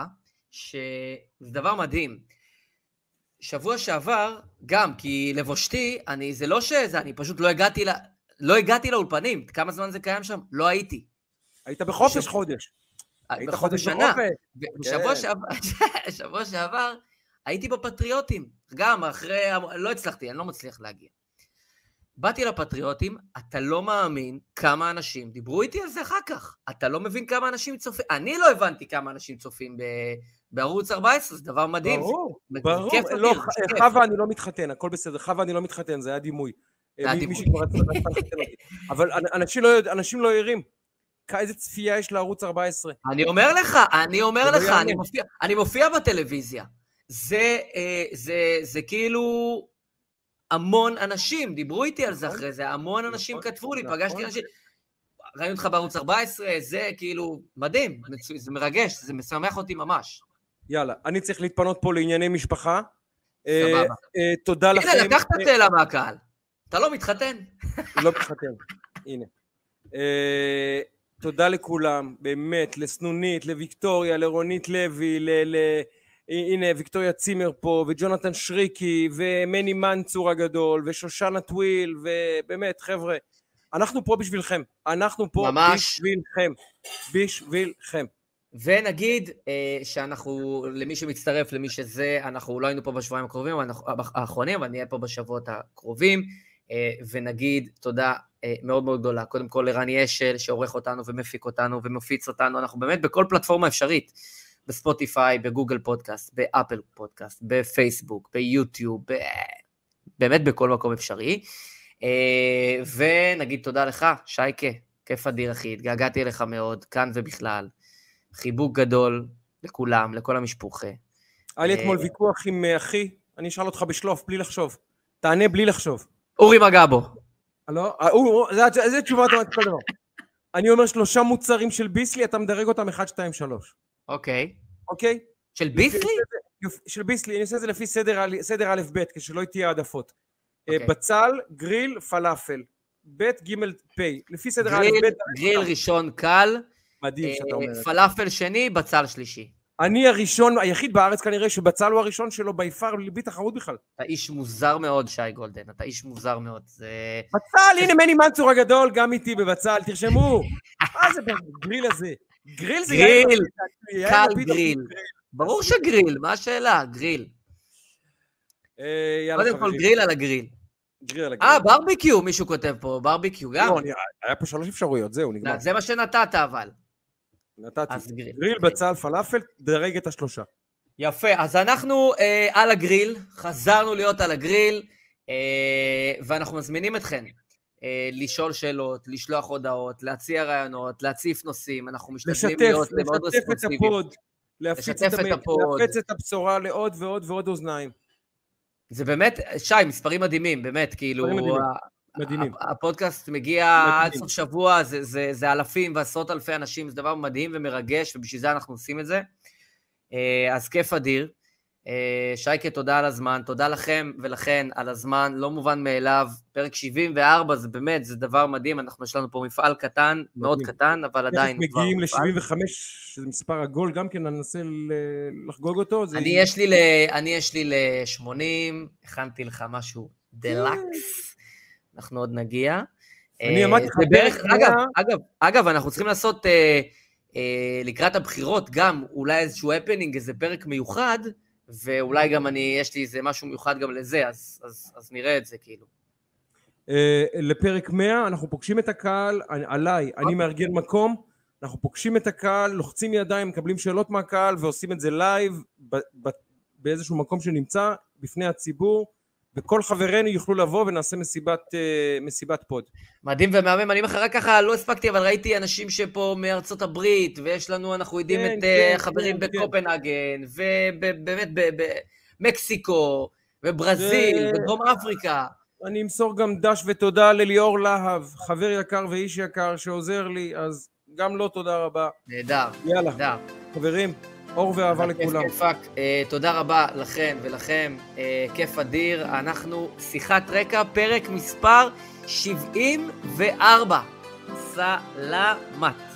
שזה דבר מדהים. שבוע שעבר, גם, כי לבושתי, אני, זה לא שזה, אני פשוט לא הגעתי, לא הגעתי לאולפנים. כמה זמן זה קיים שם? לא הייתי. היית בחופש שב- חודש. היית בחודש חודש שנה. בשבוע כן. שעבר, שבוע שעבר הייתי בפטריוטים. גם אחרי, לא הצלחתי, אני לא מצליח להגיע. באתי לפטריוטים, אתה לא מאמין כמה אנשים דיברו איתי על זה אחר כך. אתה לא מבין כמה אנשים צופים, אני לא הבנתי כמה אנשים צופים ב... בערוץ 14, זה דבר מדהים. ברור, זה ברור. כיף לא, זה כיף. חווה אני לא מתחתן, הכל בסדר. חווה אני לא מתחתן, זה היה דימוי. זה היה דימוי. אבל אנ- אנשים לא אנשים לא ערים. איזה צפייה יש לערוץ 14. אני אומר לך, אני אומר זה לא לך. אני מופיע, אני מופיע בטלוויזיה. זה, אה, זה, זה כאילו המון אנשים, דיברו איתי על זה נכון, אחרי זה, המון אנשים נכון, כתבו לי, נכון. פגשתי אנשים, ראינו אותך בערוץ 14, זה כאילו מדהים, זה מרגש, זה משמח אותי ממש. יאללה, אני צריך להתפנות פה לענייני משפחה. אה, סבבה. אה, תודה לכם. הנה, לקחת אה, שאלה מהקהל. אתה לא מתחתן? לא מתחתן, הנה. אה, תודה לכולם, באמת, לסנונית, לוויקטוריה, לרונית לוי, ל... הנה, ויקטוריה צימר פה, וג'ונתן שריקי, ומני מנצור הגדול, ושושנה טוויל, ובאמת, חבר'ה, אנחנו פה בשבילכם. אנחנו פה ממש. בשבילכם. בשבילכם. ונגיד אה, שאנחנו, למי שמצטרף, למי שזה, אנחנו לא היינו פה בשבועיים הקרובים, אנחנו- האחרונים, אבל נהיה פה בשבועות הקרובים, אה, ונגיד תודה אה, מאוד מאוד גדולה, קודם כל לרני אשל, שעורך אותנו ומפיק אותנו ומפיץ אותנו, אנחנו באמת בכל פלטפורמה אפשרית, בספוטיפיי, בגוגל פודקאסט, באפל פודקאסט, בפייסבוק, ביוטיוב, ב... באמת בכל מקום אפשרי. אה, ונגיד תודה לך, שייקה, כיף אדיר אחי, התגעגעתי אליך מאוד, כאן ובכלל. חיבוק גדול לכולם, לכל המשפחה. היה לי אה, אתמול ויכוח עם אה, אחי, אני אשאל אותך בשלוף, בלי לחשוב. תענה בלי לחשוב. אורי מגבו. לא? זה- תשובה אוטומטית כל דבר. אני אומר שלושה מוצרים של ביסלי, אתה מדרג אותם 1, 2, 3. אוקיי. אוקיי? של ביסלי? של ביסלי, אני עושה את זה לפי סדר א'- סדר א' ב', כשלא תהיה העדפות. אה, אוקיי. בצל, גריל, פלאפל. ב', ג', פ', לפי סדר א' גריל, ב', גריל ראשון קל, מדהים שאתה אה, אומר. את זה. פלאפל שני, בצל שלישי. אני הראשון, היחיד בארץ כנראה, שבצל הוא הראשון שלו ביפר, בלי תחרות בכלל. אתה איש מוזר מאוד, שי גולדן, אתה איש מוזר מאוד. זה... בצל, הנה מני מנצור הגדול, גם איתי בבצל, תרשמו. מה זה הגריל הזה? גריל זה גריל, קל גריל. ברור שגריל, מה השאלה? גריל. אה, קודם כל גריל על הגריל. גריל על הגריל. אה, ברביקיו, מישהו כותב פה, ברביקיו גם. לא, היה פה שלוש אפשרויות, זהו, נגמר. לא, זה מה שנתת אבל. נתתי. גריל. גריל, בצל, פלאפל, דרג את השלושה. יפה, אז אנחנו אה, על הגריל, חזרנו להיות על הגריל, אה, ואנחנו מזמינים אתכם לשאול שאלות, לשלוח הודעות, להציע רעיונות, להציף נושאים, אנחנו משתדלים לשתף, להיות מאוד לשתף את רספונסיביים. ה pod. להפיץ את, את הפוד. להפץ את הבשורה לעוד ועוד ועוד אוזניים. זה באמת, שי, מספרים מדהימים, באמת, כאילו, מדהימים, מדהימים. הפודקאסט מגיע מדהימים. עד סוף שבוע, זה, זה, זה אלפים ועשרות אלפי אנשים, זה דבר מדהים ומרגש, ובשביל זה אנחנו עושים את זה. אה, אז כיף אדיר. אה, שייקה, תודה על הזמן, תודה לכם ולכן על הזמן, לא מובן מאליו. פרק 74 זה באמת, זה דבר מדהים, אנחנו, יש לנו פה מפעל קטן, מאוד מדהים. קטן, אבל עדיין הוא כבר מגיעים מפעל. ל-75, שזה מספר עגול, גם כן ננסה לחגוג אותו. זה- אני יש לי ל... אני יש לי ל-80, הכנתי לך משהו דלקס, אנחנו עוד נגיע. אני אה, אמרתי לך, בערך, אגב, אגב, אגב, אנחנו צריכים לעשות אה, לקראת הבחירות גם אולי איזשהו הפנינג, איזה פרק מיוחד, ואולי גם אני, יש לי איזה משהו מיוחד גם לזה, אז, אז, אז נראה את זה כאילו. אה, לפרק 100, אנחנו פוגשים את הקהל, אני- עליי, אני מארגן מקום, אנחנו פוגשים את הקהל, לוחצים ידיים, מקבלים שאלות מהקהל ועושים את זה live באיזשהו מקום שנמצא בפני הציבור, וכל חברינו יוכלו לבוא ונעשה מסיבת, אה, מסיבת pod. מדהים ומהמם, אני אחרי ככה לא הספקתי, אבל ראיתי אנשים שפה מארצות הברית, ויש לנו, אנחנו יודעים כן, את אה, כן, חברים כן, כן. בקופנהגן, ובאמת במקסיקו, וברזיל, זה- ודרום אפריקה. אני אמסור גם דש ותודה לליאור להב, חבר יקר ואיש יקר שעוזר לי, אז גם לו תודה רבה. נהדר, יאללה, נהדר. חברים, אור ואהבה כיף לכולם. כיפאק. אה, תודה רבה לכם ולכם, אה, כיף אדיר. אנחנו שיחת רקע, פרק מספר 74. סלמת.